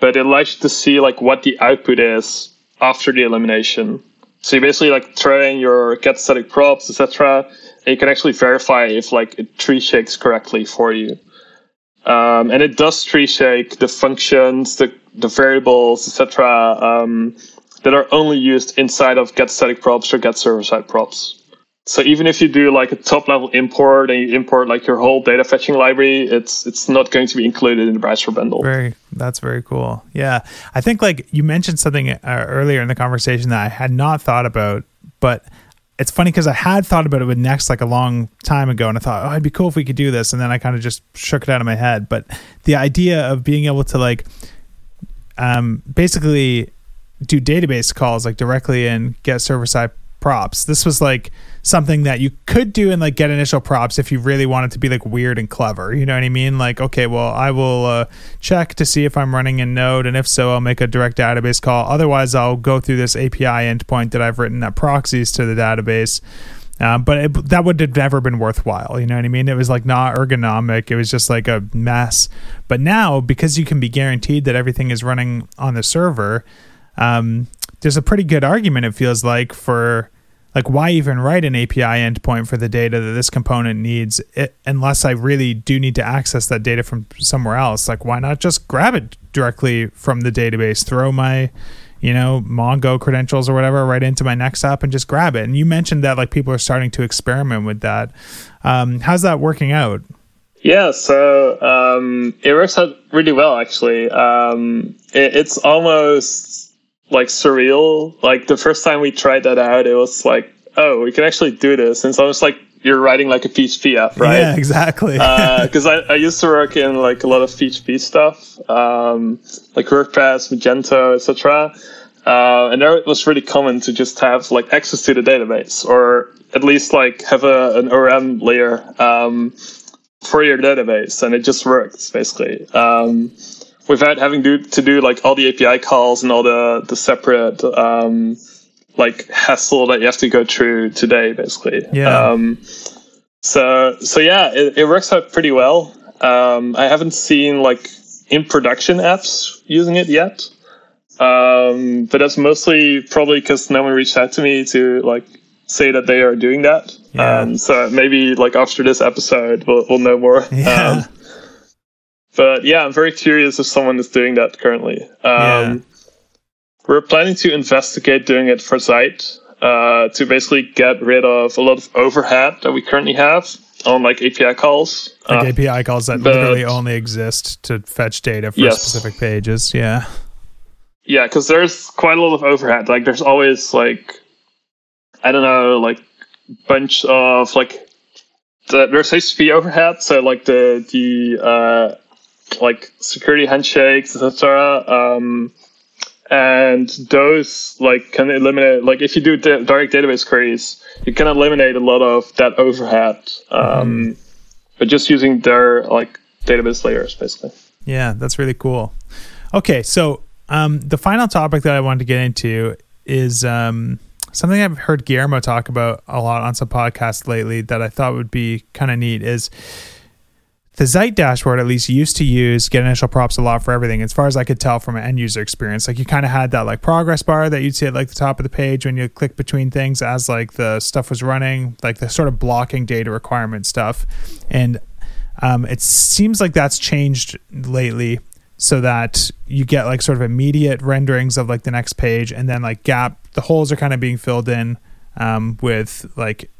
but it allows you to see like what the output is after the elimination. So you basically like throw in your get static props, etc. And you can actually verify if like it tree shakes correctly for you. Um, and it does tree shake the functions, the, the variables, etc. Um, that are only used inside of get static props or get server side props. So even if you do like a top level import and you import like your whole data fetching library, it's it's not going to be included in the browser bundle. Very, that's very cool. Yeah, I think like you mentioned something uh, earlier in the conversation that I had not thought about, but it's funny because I had thought about it with Next like a long time ago, and I thought, oh, it'd be cool if we could do this, and then I kind of just shook it out of my head. But the idea of being able to like, um, basically do database calls like directly in get server side props. This was like something that you could do and like get initial props if you really wanted to be like weird and clever. You know what I mean? Like, okay, well, I will uh, check to see if I'm running in Node, and if so, I'll make a direct database call. Otherwise, I'll go through this API endpoint that I've written that proxies to the database. Um, but it, that would have never been worthwhile. You know what I mean? It was like not ergonomic. It was just like a mess. But now, because you can be guaranteed that everything is running on the server, um, there's a pretty good argument. It feels like for like why even write an API endpoint for the data that this component needs it, unless I really do need to access that data from somewhere else? Like why not just grab it directly from the database, throw my you know Mongo credentials or whatever right into my next app and just grab it. And you mentioned that like people are starting to experiment with that. Um, how's that working out? Yeah, so um, it works out really well actually. Um, it, it's almost like surreal. Like the first time we tried that out, it was like, oh, we can actually do this. And so it's like you're writing like a PHP app, right? Yeah, exactly. Because uh, I, I used to work in like a lot of PHP stuff, um, like WordPress, Magento, etc. Uh, and there it was really common to just have like access to the database, or at least like have a, an ORM layer um, for your database, and it just works basically. Um, without having to, to do like all the API calls and all the the separate um, like hassle that you have to go through today, basically. Yeah. Um, so so yeah, it, it works out pretty well. Um, I haven't seen like in production apps using it yet, um, but that's mostly probably because no one reached out to me to like say that they are doing that. Yeah. Um, so maybe like after this episode, we'll, we'll know more. Yeah. Um, but yeah, I'm very curious if someone is doing that currently. Um, yeah. We're planning to investigate doing it for Zeit uh, to basically get rid of a lot of overhead that we currently have on like API calls. Like uh, API calls that literally only exist to fetch data for yes. specific pages. Yeah. Yeah, because there's quite a lot of overhead. Like there's always like I don't know, like bunch of like the, there's HTTP overhead. So like the the uh, like security handshakes, etc. Um, and those like can eliminate like if you do direct database queries, you can eliminate a lot of that overhead. Um, mm. But just using their like database layers, basically. Yeah, that's really cool. Okay, so um, the final topic that I wanted to get into is um, something I've heard Guillermo talk about a lot on some podcasts lately that I thought would be kind of neat. Is the Zeit dashboard at least used to use get initial props a lot for everything, as far as I could tell from an end user experience. Like you kind of had that like progress bar that you'd see at like the top of the page when you click between things as like the stuff was running, like the sort of blocking data requirement stuff. And um, it seems like that's changed lately so that you get like sort of immediate renderings of like the next page and then like gap the holes are kind of being filled in um, with like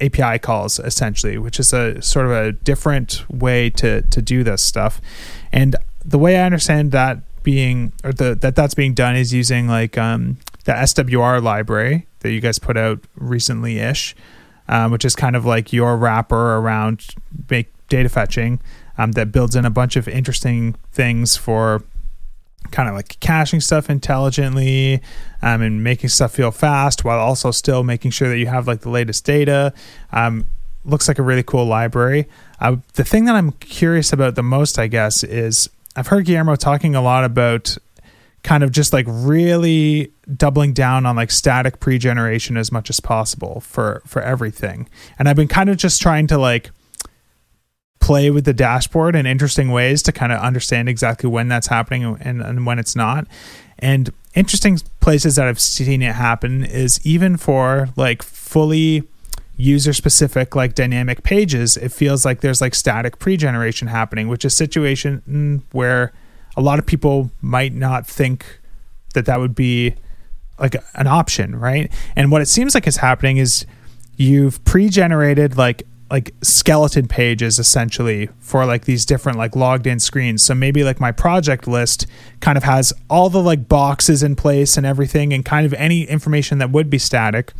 API calls essentially, which is a sort of a different way to to do this stuff. And the way I understand that being or the that that's being done is using like um, the SWR library that you guys put out recently ish, um, which is kind of like your wrapper around make data fetching um, that builds in a bunch of interesting things for kind of like caching stuff intelligently um, and making stuff feel fast while also still making sure that you have like the latest data. Um, looks like a really cool library. Uh, the thing that I'm curious about the most, I guess, is I've heard Guillermo talking a lot about kind of just like really doubling down on like static pre-generation as much as possible for for everything. And I've been kind of just trying to like play with the dashboard in interesting ways to kind of understand exactly when that's happening and, and when it's not. And interesting places that I've seen it happen is even for like fully user specific like dynamic pages it feels like there's like static pre-generation happening which is a situation where a lot of people might not think that that would be like an option right and what it seems like is happening is you've pre-generated like like skeleton pages essentially for like these different like logged in screens. So maybe like my project list kind of has all the like boxes in place and everything and kind of any information that would be static.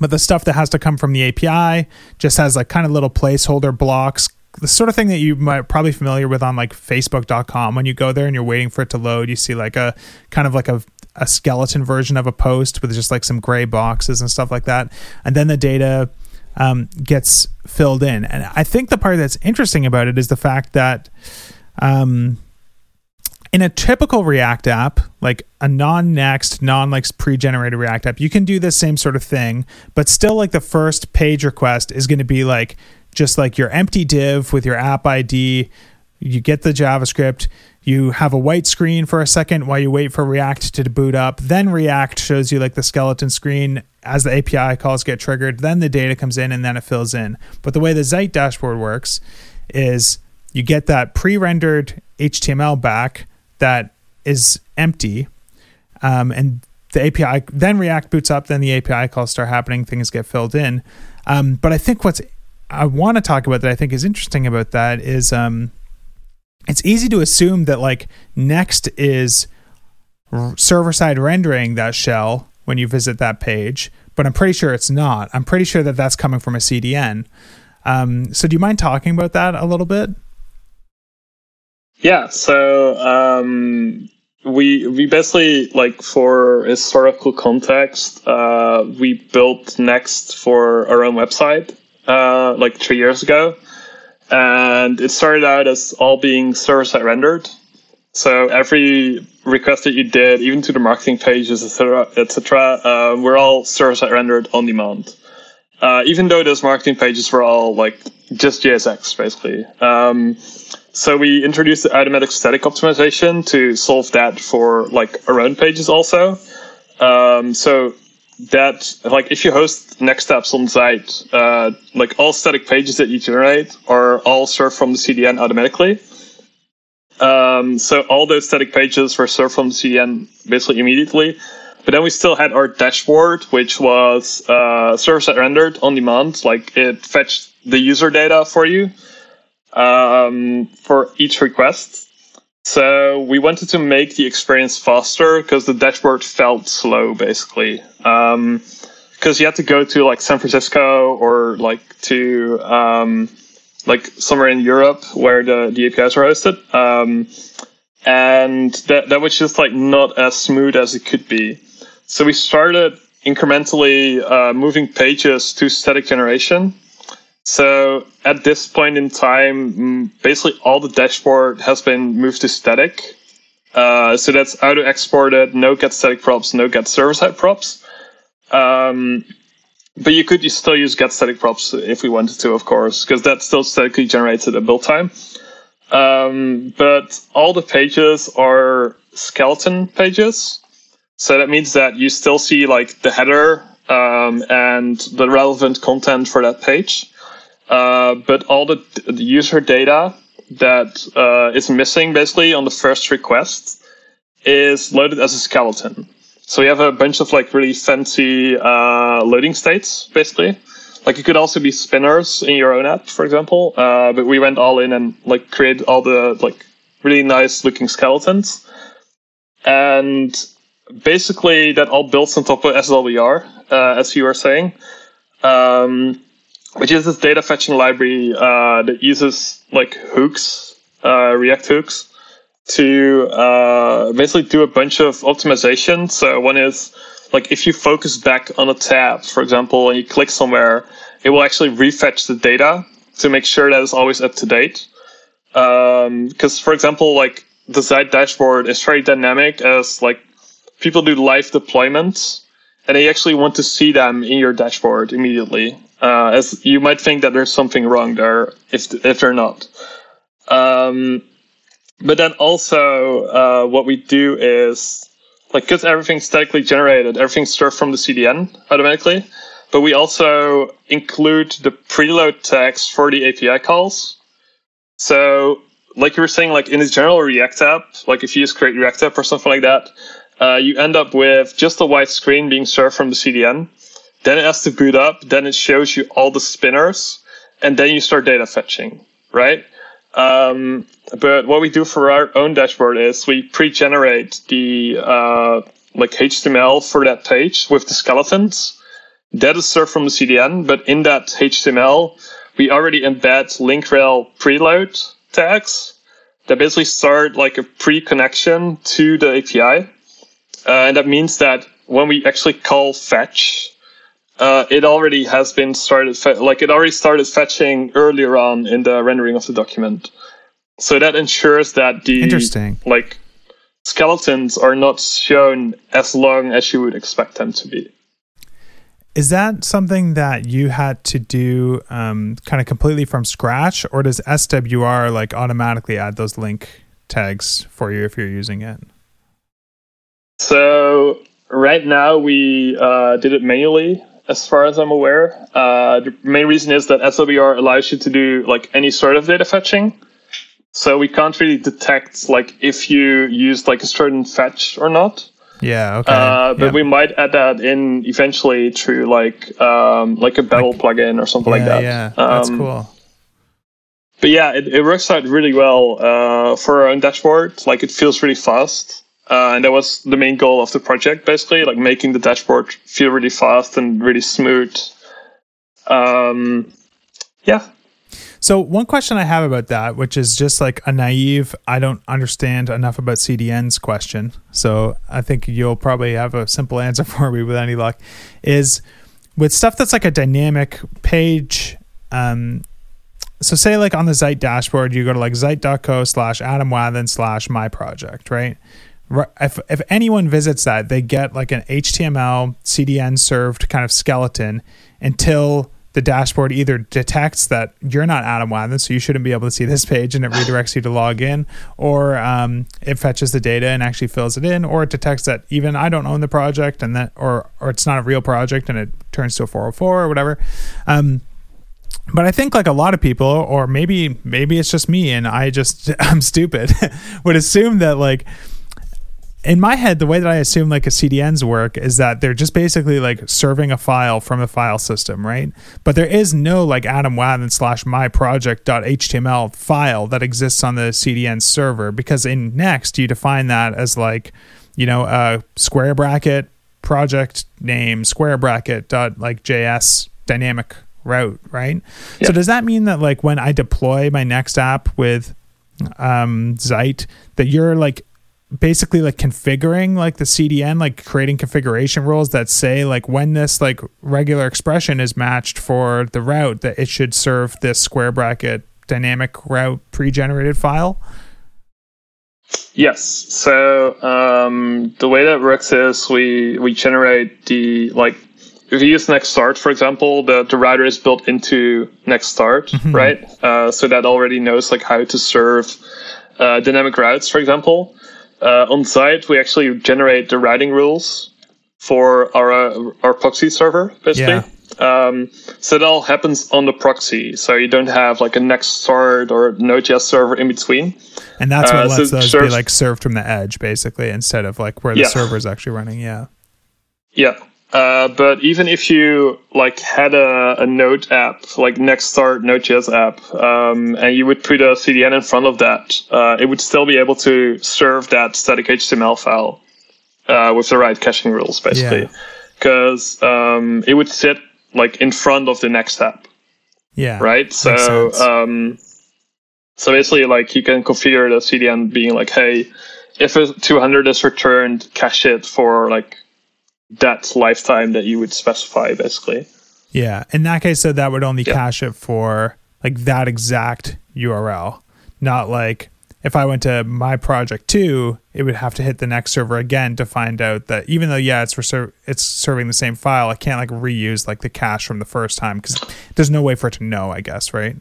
But the stuff that has to come from the API just has like kind of little placeholder blocks, the sort of thing that you might probably familiar with on like facebook.com when you go there and you're waiting for it to load you see like a kind of like a, a skeleton version of a post with just like some gray boxes and stuff like that and then the data um, gets filled in. And I think the part that's interesting about it is the fact that um, in a typical React app, like a non-next, non-like pre-generated React app, you can do the same sort of thing, but still like the first page request is going to be like just like your empty div with your app ID. You get the JavaScript, you have a white screen for a second while you wait for React to boot up. Then React shows you like the skeleton screen as the API calls get triggered. Then the data comes in and then it fills in. But the way the Zeit dashboard works is you get that pre rendered HTML back that is empty. Um, and the API, then React boots up, then the API calls start happening, things get filled in. Um, but I think what's I want to talk about that I think is interesting about that is um, it's easy to assume that like next is server side rendering that shell when you visit that page, but I'm pretty sure it's not. I'm pretty sure that that's coming from a CDN. Um, so do you mind talking about that a little bit? Yeah. So um, we we basically like for historical context, uh, we built Next for our own website uh, like three years ago and it started out as all being server side rendered. So every request that you did, even to the marketing pages, etc., etc., uh, were all server side rendered on demand. Uh, even though those marketing pages were all like just JSX basically. Um, so we introduced the automatic static optimization to solve that for like our own pages also. Um, so that like if you host next apps on Zeit, uh, like all static pages that you generate are all served from the CDN automatically. Um, so all those static pages were served from the CDN basically immediately. But then we still had our dashboard, which was uh, server side rendered on demand. Like it fetched the user data for you um, for each request. So we wanted to make the experience faster because the dashboard felt slow, basically. Because um, you had to go to like San Francisco or like to um, like somewhere in Europe where the, the APIs are hosted. Um, and that, that was just like not as smooth as it could be. So we started incrementally uh, moving pages to static generation so at this point in time, mm, basically all the dashboard has been moved to static. Uh, so that's auto exported, no get static props, no get server side props. Um, but you could still use get static props if we wanted to, of course, because that's still statically generated at build time. Um, but all the pages are skeleton pages. So that means that you still see like the header um, and the relevant content for that page. Uh, but all the, the, user data that uh, is missing basically on the first request is loaded as a skeleton. So we have a bunch of like really fancy uh, loading states basically. like it could also be spinners in your own app, for example. Uh, but we went all in and like created all the like really nice looking skeletons, and basically that all builds on top of SWR, uh, as you were saying, um, which is this data fetching library uh, that uses like hooks, uh, React hooks, to uh, basically do a bunch of optimizations. So one is like if you focus back on a tab, for example, and you click somewhere, it will actually refetch the data to make sure that it's always up to date. Because, um, for example, like the Zeit dashboard is very dynamic as like people do live deployments and they actually want to see them in your dashboard immediately. Uh, as you might think that there's something wrong there if if they're not. Um, but then also, uh, what we do is like because everything's statically generated, everything's served from the CDN automatically. But we also include the preload tags for the API calls. So, like you were saying, like in a general React app, like if you use create React app or something like that, uh, you end up with just a white screen being served from the CDN. Then it has to boot up. Then it shows you all the spinners, and then you start data fetching, right? Um, but what we do for our own dashboard is we pre-generate the uh, like HTML for that page with the skeletons. That is served from the CDN, but in that HTML, we already embed link rel preload tags that basically start like a pre-connection to the API. Uh, and that means that when we actually call fetch, uh, it already has been started, like it already started fetching earlier on in the rendering of the document. So that ensures that the interesting like skeletons are not shown as long as you would expect them to be. Is that something that you had to do um, kind of completely from scratch, or does SWR like automatically add those link tags for you if you're using it? So right now we uh, did it manually as far as I'm aware. Uh, the main reason is that SWR allows you to do like any sort of data fetching. So we can't really detect like if you used like a certain fetch or not. Yeah. Okay. Uh, but we might add that in eventually through like um, like a Babel like, plugin or something yeah, like that. Yeah, that's um, cool. But yeah, it, it works out really well uh, for our own dashboard. Like it feels really fast. Uh, and that was the main goal of the project, basically, like making the dashboard feel really fast and really smooth. Um, yeah. So one question I have about that, which is just like a naive, I don't understand enough about CDNs question. So I think you'll probably have a simple answer for me with any luck. Is with stuff that's like a dynamic page. Um, so say like on the Zeit dashboard, you go to like zeit.co slash Adam slash my project, right? If if anyone visits that, they get like an HTML CDN served kind of skeleton until the dashboard either detects that you're not Adam Wathan, so you shouldn't be able to see this page, and it redirects you to log in, or um, it fetches the data and actually fills it in, or it detects that even I don't own the project, and that or or it's not a real project, and it turns to a 404 or whatever. Um, but I think like a lot of people, or maybe maybe it's just me, and I just I'm stupid, would assume that like in my head, the way that I assume like a CDNs work is that they're just basically like serving a file from a file system, right? But there is no like Adam Wathan slash my project.html file that exists on the CDN server because in Next you define that as like, you know, a square bracket project name square bracket dot like JS dynamic route, right? Yep. So does that mean that like when I deploy my next app with um Zeit that you're like basically like configuring like the CDN, like creating configuration rules that say like when this like regular expression is matched for the route that it should serve this square bracket dynamic route pre-generated file. Yes. So um, the way that works is we we generate the like if you use Next Start, for example, the, the router is built into Next Start, mm-hmm. right? Uh, so that already knows like how to serve uh, dynamic routes, for example uh, on Zeit, we actually generate the routing rules for our uh, our proxy server, basically. Yeah. Um, so it all happens on the proxy. So you don't have like a next start or Node.js server in between. And that's what uh, lets so those serves, be like served from the edge, basically, instead of like where the yeah. server is actually running. Yeah. Yeah. Uh, but even if you like had a, a Node app, like Nextstart Node.js app, um, and you would put a CDN in front of that, uh, it would still be able to serve that static HTML file uh, with the right caching rules, basically, because yeah. um, it would sit like in front of the next app. Yeah. Right. So, um, so basically, like you can configure the CDN being like, hey, if a 200 is returned, cache it for like that lifetime that you would specify, basically. Yeah. In that case, so that would only yeah. cache it for like that exact URL, not like if I went to my project two, it would have to hit the next server again to find out that even though yeah, it's reser- it's serving the same file, I can't like reuse like the cache from the first time because there's no way for it to know, I guess, right?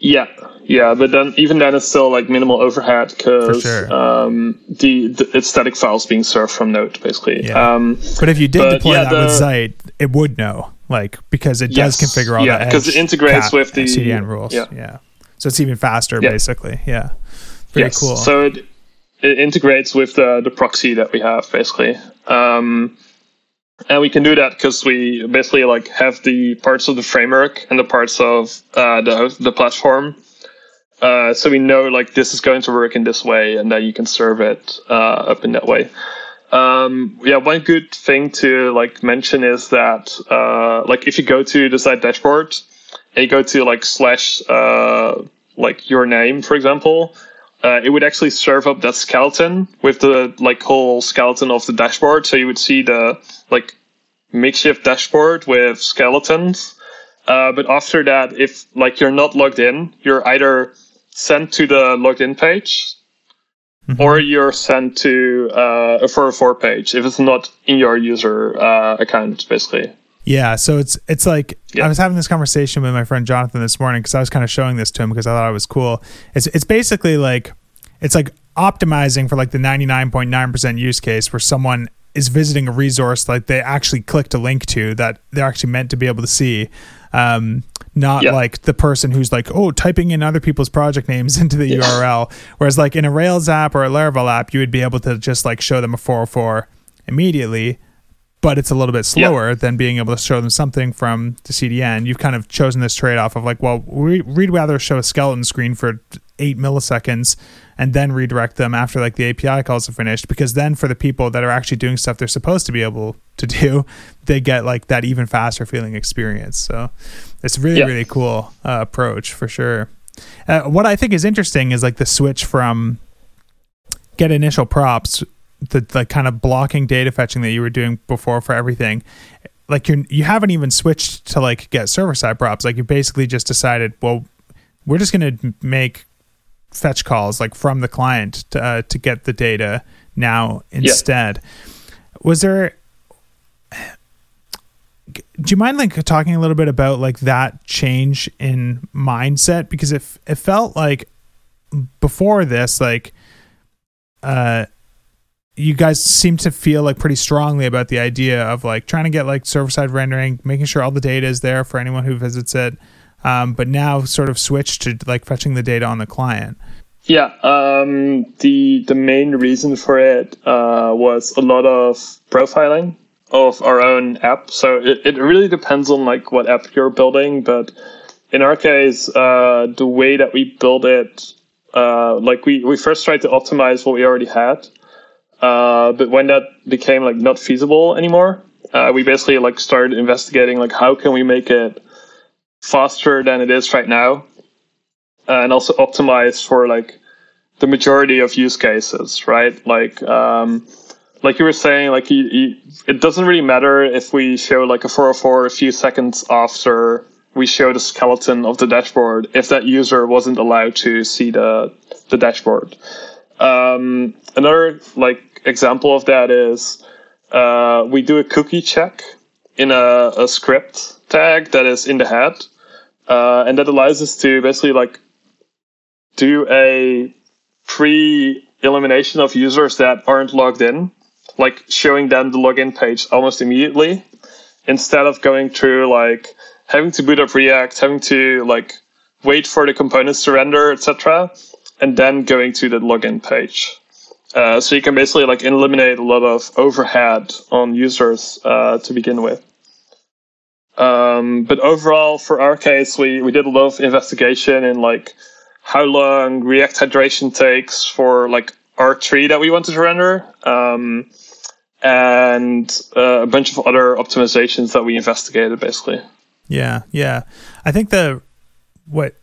Yeah, yeah, but then even then, it's still like minimal overhead because sure. um, the, the it's static files being served from Node, basically. Yeah. Um, but if you did deploy yeah, that the, with Zeit, it would know, like because it yes, does configure all yeah, because it integrates with the CDN rules. Yeah. yeah, so it's even faster, yeah. basically. Yeah, very yes. cool. So it, it integrates with the the proxy that we have, basically. Um, and we can do that because we basically like have the parts of the framework and the parts of uh, the the platform. Uh, so we know like this is going to work in this way, and then you can serve it uh, up in that way. Um, yeah, one good thing to like mention is that uh, like if you go to the Zeit dashboard and you go to like slash uh, like your name, for example, uh, it would actually serve up that skeleton with the like whole skeleton of the dashboard. So you would see the like makeshift dashboard with skeletons. Uh, but after that, if like you're not logged in, you're either sent to the logged in page mm-hmm. or you're sent to uh, a 404 page if it's not in your user uh, account, basically. Yeah, so it's it's like yeah. I was having this conversation with my friend Jonathan this morning because I was kind of showing this to him because I thought it was cool. It's it's basically like it's like optimizing for like the 99.9% use case where someone is visiting a resource like they actually clicked a link to that they're actually meant to be able to see um, not yeah. like the person who's like oh typing in other people's project names into the yeah. url whereas like in a rails app or a laravel app you would be able to just like show them a 404 immediately but it's a little bit slower yeah. than being able to show them something from the cdn you've kind of chosen this trade-off of like well we, we'd rather show a skeleton screen for eight milliseconds and then redirect them after like the API calls are finished because then for the people that are actually doing stuff they're supposed to be able to do, they get like that even faster feeling experience. So it's really, yeah. really cool uh, approach for sure. Uh, what I think is interesting is like the switch from get initial props, the like kind of blocking data fetching that you were doing before for everything. Like you're you haven't even switched to like get server side props. Like you basically just decided, well, we're just going to make fetch calls like from the client to, uh, to get the data now instead. Yeah. Was there do you mind like talking a little bit about like that change in mindset because if it, it felt like before this like uh you guys seem to feel like pretty strongly about the idea of like trying to get like server side rendering making sure all the data is there for anyone who visits it um, but now sort of switched to like fetching the data on the client. Yeah, um, the the main reason for it uh, was a lot of profiling of our own app. So it, it really depends on like what app you're building, but in our case, uh, the way that we build it, uh, like we, we first tried to optimize what we already had. Uh, but when that became like not feasible anymore, uh, we basically like started investigating like how can we make it faster than it is right now, uh, and also optimize for like the majority of use cases, right? Like, um, like you were saying, like you, you, it doesn't really matter if we show like a 404 a few seconds after we show the skeleton of the dashboard if that user wasn't allowed to see the the dashboard. Um, another like example of that is uh, we do a cookie check in a, a script tag that is in the head, uh, and that allows us to basically like do a pre-elimination of users that aren't logged in, like showing them the login page almost immediately, instead of going through like having to boot up React, having to like wait for the components to render, etc., and then going to the login page. Uh, so you can basically like eliminate a lot of overhead on users uh, to begin with. Um, but overall, for our case, we, we did a lot of investigation in like how long React hydration takes for like our tree that we wanted to render, um, and uh, a bunch of other optimizations that we investigated, basically. Yeah, yeah. I think the what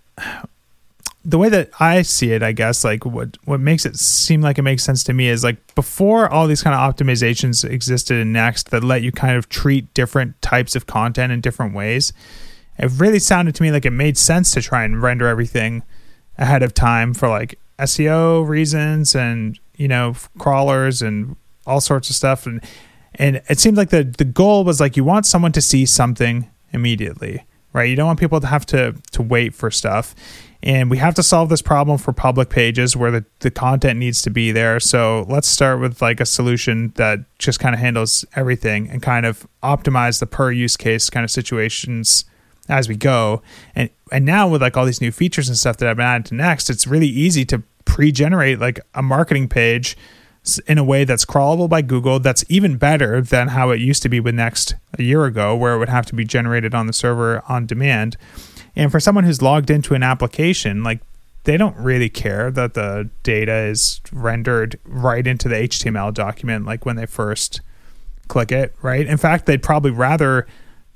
the way that I see it, I guess, like what what makes it seem like it makes sense to me is like before all these kind of optimizations existed in Next that let you kind of treat different types of content in different ways. It really sounded to me like it made sense to try and render everything ahead of time for like SEO reasons and you know crawlers and all sorts of stuff and and it seemed like the the goal was like you want someone to see something immediately right? You don't want people to have to to wait for stuff. And we have to solve this problem for public pages where the, the content needs to be there. So let's start with like a solution that just kind of handles everything and kind of optimize the per use case kind of situations as we go. And and now with like all these new features and stuff that i've been added to next it's really easy to pre-generate like a marketing page in a way that's crawlable by Google that's even better than how it used to be with Next a year ago, where it would have to be generated on the server on demand. And for someone who's logged into an application, like they don't really care that the data is rendered right into the HTML document, like when they first click it, right? In fact, they'd probably rather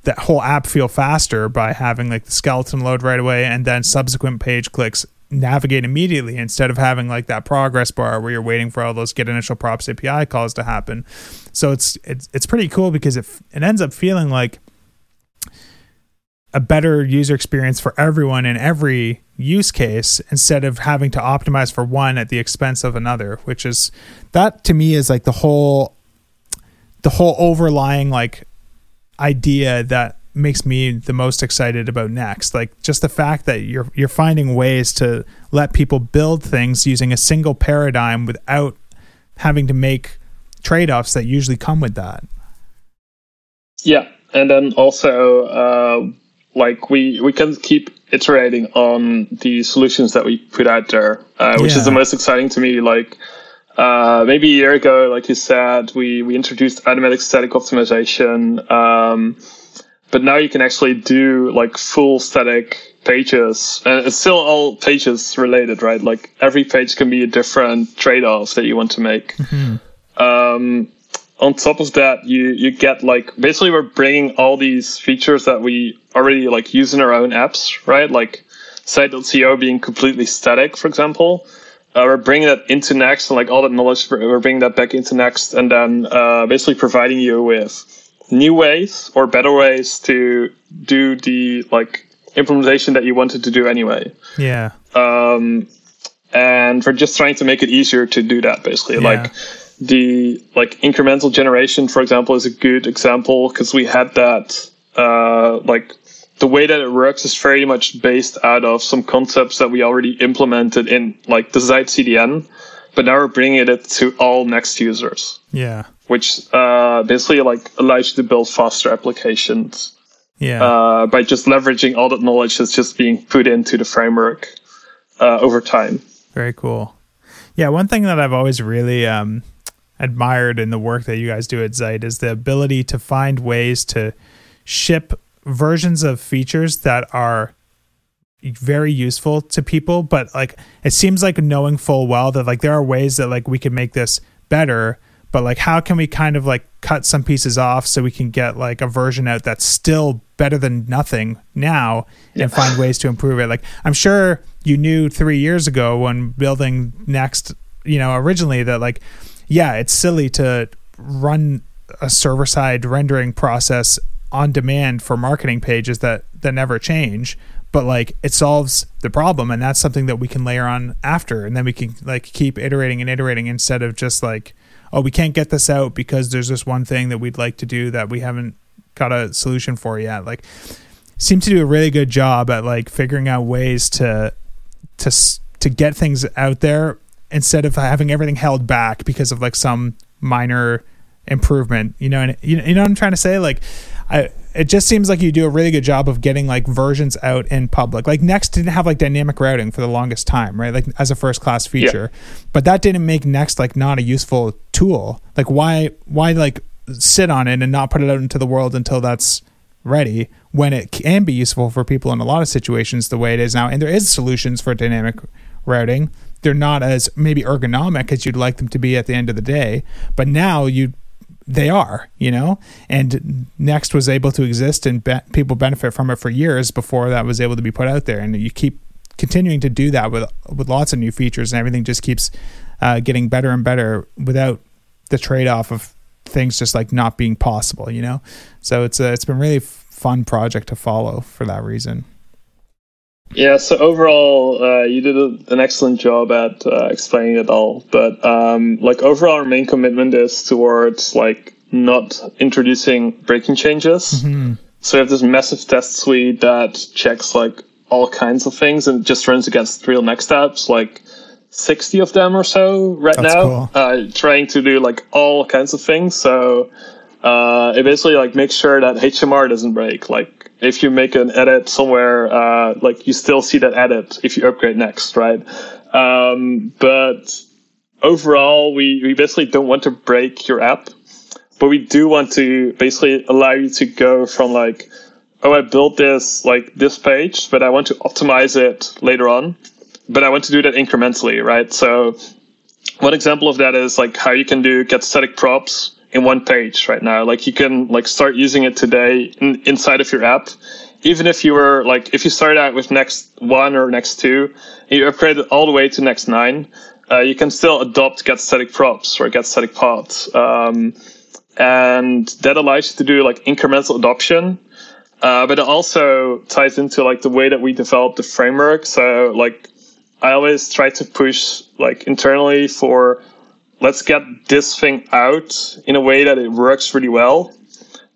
that whole app feel faster by having like the skeleton load right away and then subsequent page clicks navigate immediately instead of having like that progress bar where you're waiting for all those get initial props API calls to happen. So it's it's it's pretty cool because it it ends up feeling like a better user experience for everyone in every use case instead of having to optimize for one at the expense of another which is that to me is like the whole the whole overlying like idea that makes me the most excited about next like just the fact that you're you're finding ways to let people build things using a single paradigm without having to make trade-offs that usually come with that yeah and then also uh, like we we can keep iterating on the solutions that we put out there, uh, which yeah. is the most exciting to me. Like uh, maybe a year ago, like you said, we we introduced automatic static optimization, um, but now you can actually do like full static pages, and it's still all pages related, right? Like every page can be a different trade off that you want to make. Mm-hmm. Um, on top of that, you you get like basically we're bringing all these features that we already like use in our own apps, right? Like zeit.co being completely static, for example. Uh, we're bringing that into Next and like all that knowledge, we're bringing that back into Next and then uh, basically providing you with new ways or better ways to do the like implementation that you wanted to do anyway. Yeah. Um, and we're just trying to make it easier to do that basically. Yeah. Like the like incremental generation, for example, is a good example because we had that uh, like the way that it works is very much based out of some concepts that we already implemented in like the Zeit CDN, but now we're bringing it to all Next users. Yeah, which uh, basically like allows you to build faster applications. Yeah, uh, by just leveraging all that knowledge that's just being put into the framework uh, over time. Very cool. Yeah, one thing that I've always really um, admired in the work that you guys do at Zeit is the ability to find ways to ship versions of features that are very useful to people but like it seems like knowing full well that like there are ways that like we can make this better but like how can we kind of like cut some pieces off so we can get like a version out that's still better than nothing now yeah. and find ways to improve it like i'm sure you knew 3 years ago when building next you know originally that like yeah, it's silly to run a server side rendering process on demand for marketing pages that that never change but like it solves the problem and that's something that we can layer on after and then we can like keep iterating and iterating instead of just like oh we can't get this out because there's this one thing that we'd like to do that we haven't got a solution for yet. Like seem to do a really good job at like figuring out ways to to to get things out there instead of having everything held back because of like some minor improvement. You know, and you, you know what I'm trying to say? Like, I it just seems like you do a really good job of getting like versions out in public. Like Next didn't have like dynamic routing for the longest time, right? Like as a first class feature. Yeah. But that didn't make Next like not a useful tool. Like why why like sit on it and not put it out into the world until that's ready when it can be useful for people in a lot of situations the way it is now. And there is solutions for dynamic routing. They're not as maybe ergonomic as you'd like them to be at the end of the day, but now you they are, you know, and Next was able to exist and be- people benefit from it for years before that was able to be put out there. And you keep continuing to do that with with lots of new features, and everything just keeps uh, getting better and better without the trade off of things just like not being possible, you know. So it's a, it's been really fun project to follow for that reason. Yeah, so overall, uh, you did a, an excellent job at uh, explaining it all. But um, like overall, our main commitment is towards like not introducing breaking changes. Mm-hmm. So we have this massive test suite that checks like all kinds of things and just runs against real next apps, like 60 of them or so right That's now, cool. uh, trying to do like all kinds of things. So uh, it basically like makes sure that HMR doesn't break. Like if you make an edit somewhere, uh, like you still see that edit if you upgrade next, right? Um, but overall, we, we basically don't want to break your app, but we do want to basically allow you to go from like, oh, I built this like this page, but I want to optimize it later on, but I want to do that incrementally, right? So one example of that is like how you can do get static props in one page right now. Like you can like start using it today in, inside of your app. Even if you were like, if you started out with next one or next two, you upgrade it all the way to next nine, uh, you can still adopt get static props or get static paths. Um, and that allows you to do like incremental adoption. Uh, but it also ties into like the way that we develop the framework. So like I always try to push like internally for let's get this thing out in a way that it works really well,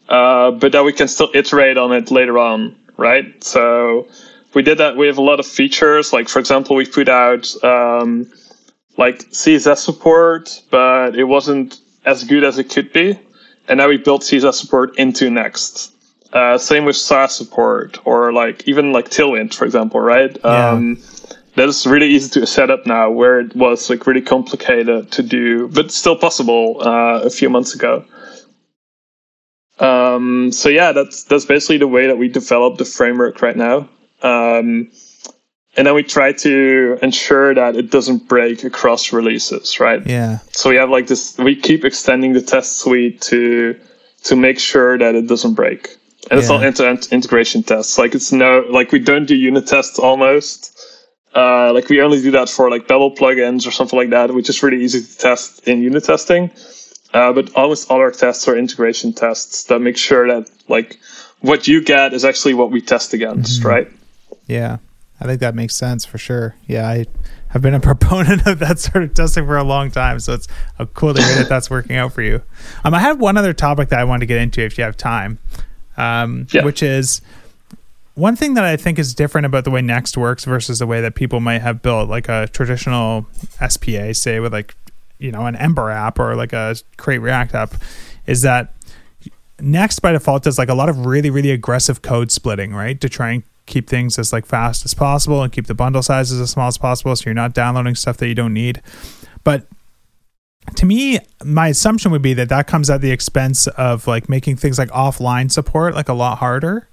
uh, but that we can still iterate on it later on, right? So we did that. We have a lot of features. Like for example, we put out um, like CSS support, but it wasn't as good as it could be, and now we built CSS support into Next. Uh, same with Sass support, or like even like Tailwind, for example, right? Yeah. Um, that is really easy to set up now where it was like really complicated to do but still possible uh, a few months ago. Um, so yeah that's that's basically the way that we develop the framework right now. Um, and then we try to ensure that it doesn't break across releases right? Yeah. So we have like this we keep extending the test suite to to make sure that it doesn't break. And yeah. it's all end-to-end integration tests. Like it's no like we don't do unit tests almost uh, like we only do that for like Babel plugins or something like that, which is really easy to test in unit testing. Uh, but almost all our tests are integration tests that make sure that like what you get is actually what we test against, mm-hmm. right? Yeah, I think that makes sense for sure. Yeah, I have been a proponent of that sort of testing for a long time, so it's cool to hear that that's working out for you. Um, I have one other topic that I want to get into if you have time, um, yeah. which is one thing that I think is different about the way Next works versus the way that people might have built like a traditional SPA, say with like you know an Ember app or like a Create React app, is that Next by default does like a lot of really really aggressive code splitting, right, to try and keep things as like fast as possible and keep the bundle sizes as small as possible, so you're not downloading stuff that you don't need. But to me, my assumption would be that that comes at the expense of like making things like offline support like a lot harder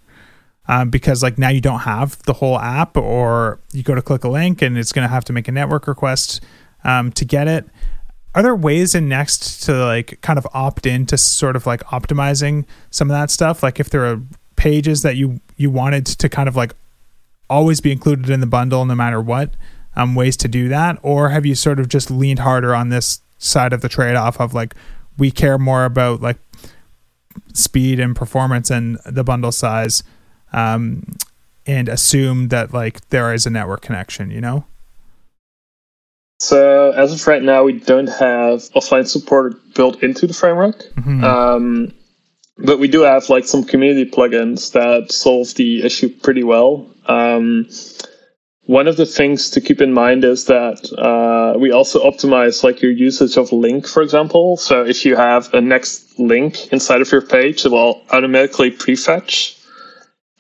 um, because like now you don't have the whole app, or you go to click a link and it's going to have to make a network request um, to get it. Are there ways in Next to like kind of opt in to sort of like optimizing some of that stuff? Like if there are pages that you you wanted to kind of like always be included in the bundle no matter what, um, ways to do that, or have you sort of just leaned harder on this side of the trade off of like we care more about like speed and performance and the bundle size um, and assume that like there is a network connection, you know? So as of right now, we don't have offline support built into the framework. Mm-hmm. Um, but we do have like some community plugins that solve the issue pretty well. Um, one of the things to keep in mind is that uh, we also optimize like your usage of link, for example. So if you have a next link inside of your page, it will automatically prefetch.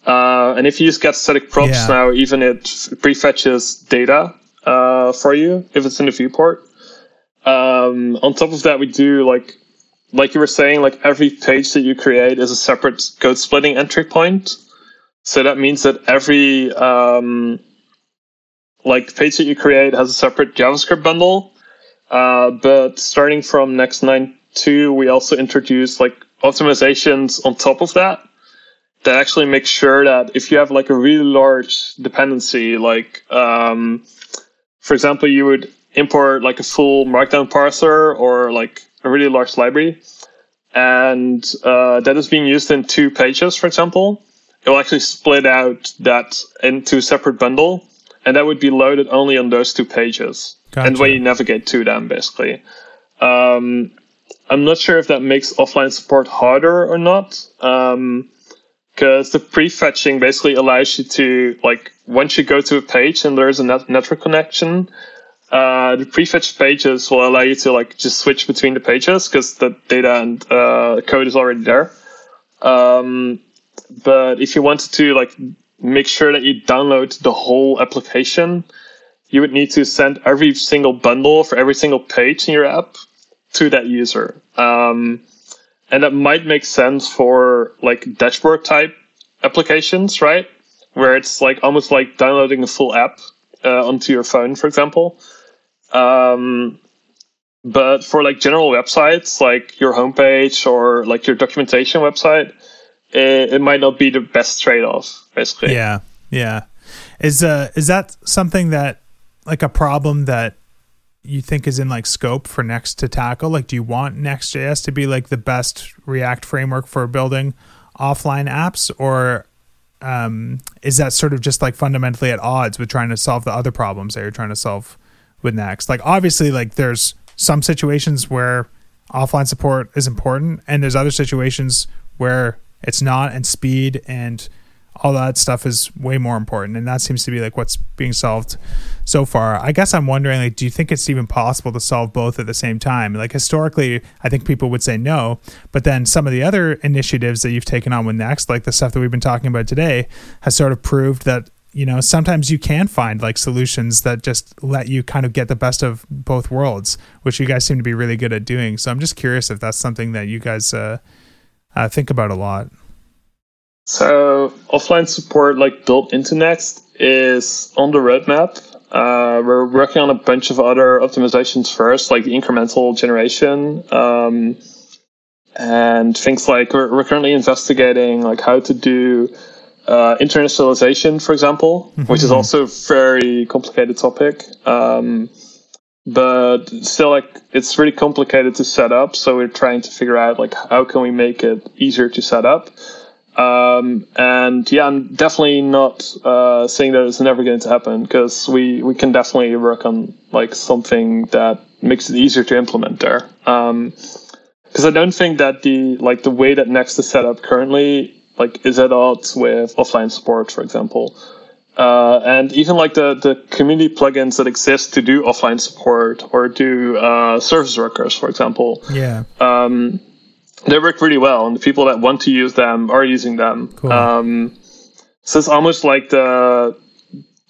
Uh, and if you use get static props Yeah. now, even it prefetches data uh, for you if it's in the viewport. Um, on top of that, we do like like you were saying, like every page that you create is a separate code splitting entry point. So that means that every um, like page that you create has a separate JavaScript bundle. Uh, but starting from next 9.2, we also introduce like optimizations on top of that that actually makes sure that if you have like a really large dependency, like um, for example, you would import like a full Markdown parser or like a really large library, and uh, that is being used in two pages, for example, it will actually split out that into a separate bundle, and that would be loaded only on those two pages. And when you navigate to them, basically. Um, I'm not sure if that makes offline support harder or not. Um, because the prefetching basically allows you to like once you go to a page and there's a net- network connection uh, the prefetched pages will allow you to like just switch between the pages because the data and uh, code is already there. Um, but if you wanted to like make sure that you download the whole application you would need to send every single bundle for every single page in your app to that user. Um, and that might make sense for like dashboard type applications, right? Where it's like almost like downloading a full app uh, onto your phone, for example. Um, but for like general websites, like your homepage or like your documentation website, it, it might not be the best trade off, basically. Yeah, yeah. Is uh is that something that like a problem that you think is in like scope for Next to tackle? Like, do you want Next.js to be like the best React framework for building offline apps, or um, is that sort of just like fundamentally at odds with trying to solve the other problems that you're trying to solve with Next? Like, obviously, like there's some situations where offline support is important, and there's other situations where it's not, and speed and all that stuff is way more important and that seems to be like what's being solved so far. I guess i'm wondering like do you think it's even possible to solve both at the same time? Like historically i think people would say no but then some of the other initiatives that you've taken on with next like the stuff that we've been talking about today has sort of proved that you know sometimes you can find like solutions that just let you kind of get the best of both worlds which you guys seem to be really good at doing. So i'm just curious if that's something that you guys uh, uh, think about a lot So offline support, like built into Next, is on the roadmap. Uh, we're working on a bunch of other optimizations first, like the incremental generation, um, and things like we're, we're currently investigating like how to do uh, internationalization, for example, which is also a very complicated topic. Um, but still, like it's really complicated to set up. So we're trying to figure out like how can we make it easier to set up. Um, and yeah, I'm definitely not uh, saying that it's never going to happen because we, we can definitely work on like something that makes it easier to implement there. Because I don't think that the like the way that Next is set up currently like is at odds with offline support, for example. Uh, and even like the, the community plugins that exist to do offline support or do uh, service workers, for example, yeah um, they work really well, and the people that want to use them are using them. Cool. Um, so it's almost like the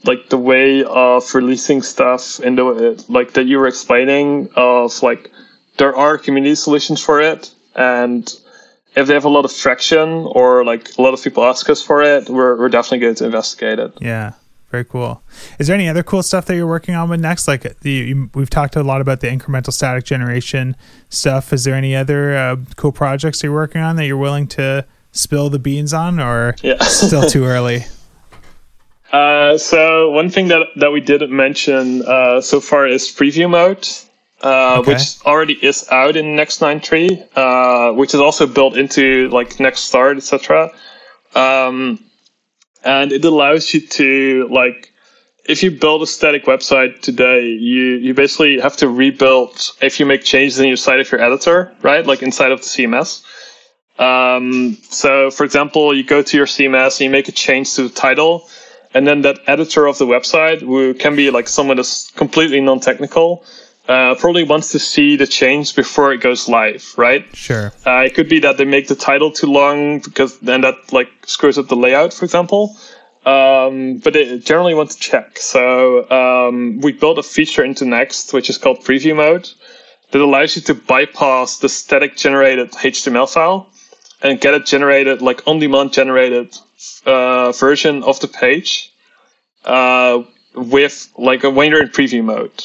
like the way of releasing stuff in the like that you were explaining of like there are community solutions for it, and if they have a lot of traction or like a lot of people ask us for it, we're we're definitely going to investigate it. Yeah, very cool. Is there any other cool stuff that you're working on with Next? Like the you, we've talked a lot about the incremental static generation stuff. Is there any other uh, cool projects you're working on that you're willing to spill the beans on, or Yeah. still too early? Uh, so one thing that that we didn't mention uh, so far is preview mode, uh, Okay. which already is out in Next 9.3, uh, which is also built into like Next Start, etc. Um, and it allows you to like if you build a static website today, you you basically have to rebuild if you make changes in your site of your editor, right? Like inside of the CMS. Um, so, for example, you go to your CMS and you make a change to the title, and then that editor of the website, who can be like someone that's completely non-technical, uh, probably wants to see the change before it goes live, right? Sure. Uh, it could be that they make the title too long because then that like screws up the layout, for example. Um, but they generally want to check. So um, we built a feature into Next, which is called Preview Mode, that allows you to bypass the static generated HTML file and get it generated like on-demand generated uh, version of the page uh, with like when you're in preview mode.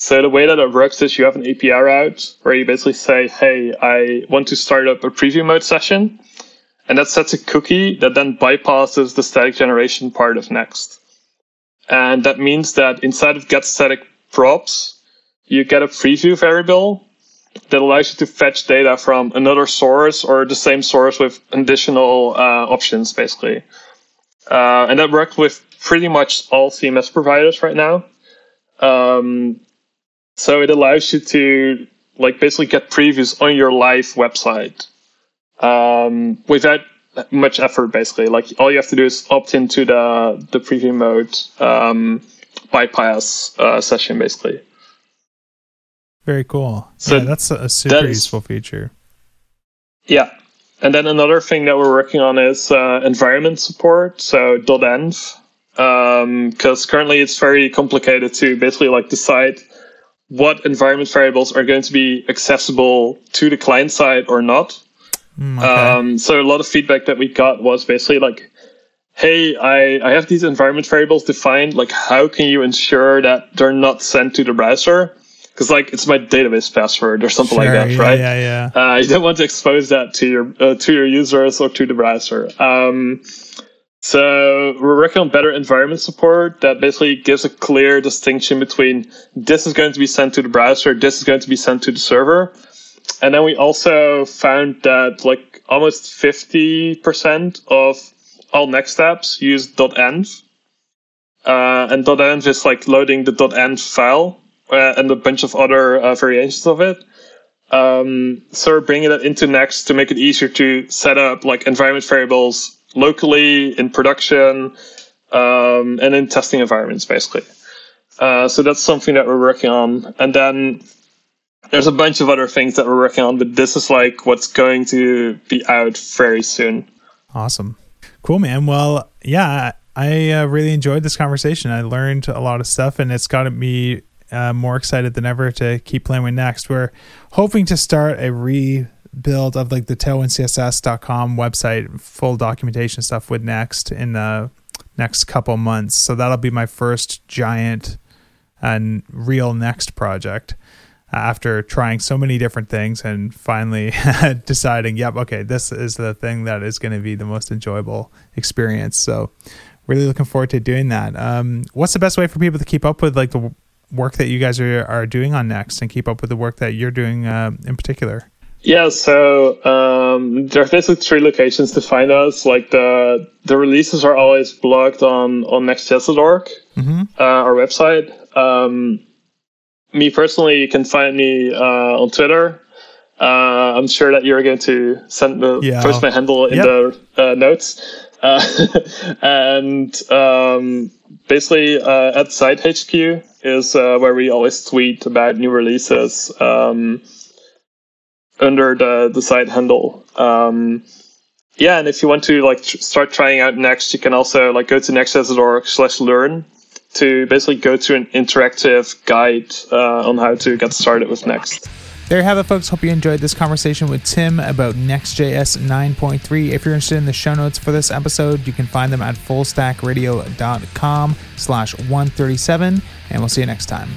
So the way that it works is you have an API route where you basically say, "Hey, I want to start up a preview mode session," and that sets a cookie that then bypasses the static generation part of Next. And that means that inside of get static props, you get a preview variable that allows you to fetch data from another source or the same source with additional uh, options, basically. Uh, and that works with pretty much all CMS providers right now. Um, so it allows you to like basically get previews on your live website um, without much effort. Basically, like all you have to do is opt into the the preview mode um, bypass uh, session, basically. Very cool. So yeah, that's a super that is, useful feature. Yeah. And then another thing that we're working on is uh, environment support, so .env, because um, currently it's very complicated to basically like decide what environment variables are going to be accessible to the client side or not. Mm, okay. um, so a lot of feedback that we got was basically like, hey, I, I have these environment variables defined. Like, how can you ensure that they're not sent to the browser? Because like it's my database password or something sure, like that, yeah, right? Yeah, yeah. Uh, you don't want to expose that to your uh, to your users or to the browser. Um, so we're working on better environment support that basically gives a clear distinction between this is going to be sent to the browser, this is going to be sent to the server. And then we also found that like almost 50% of all Next apps use .env. Uh, and .env is like loading the .env file uh, and a bunch of other uh, variations of it. Um, so we're bringing that into Next to make it easier to set up like environment variables locally in production um, and in testing environments, basically. Uh, so that's something that we're working on. And then there's a bunch of other things that we're working on, but this is like what's going to be out very soon. Awesome. Cool, man. Well, yeah, I uh, really enjoyed this conversation. I learned a lot of stuff, and it's got me uh, more excited than ever to keep playing with Next. We're hoping to start a re build of like the tailwindcss.com website, full documentation stuff with Next in the next couple months. So that'll be my first giant and real Next project after trying so many different things and finally deciding, yep, okay, this is the thing that is going to be the most enjoyable experience. So really looking forward to doing that. Um, what's the best way for people to keep up with like the work that you guys are, are doing on Next and keep up with the work that you're doing uh, in particular? Yeah, so um, there are basically three locations to find us. Like the the releases are always blogged on on Next.js.org, mm-hmm. uh, our website. Um, me personally, you can find me uh, on Twitter. Uh, I'm sure that you're going to send the yeah, post my handle in yep. the uh, notes. Uh, and um, basically, uh, at Zeit HQ is where we always tweet about new releases. Um, under the the Zeit handle. Um, yeah, and if you want to like tr- start trying out Next, you can also like go to next.org slash learn to basically go to an interactive guide uh, on how to get started with Next. There you have it, folks. Hope you enjoyed this conversation with Tim about Next.js 9.3. If you're interested in the show notes for this episode, you can find them at fullstackradio.com slash 137, and we'll see you next time.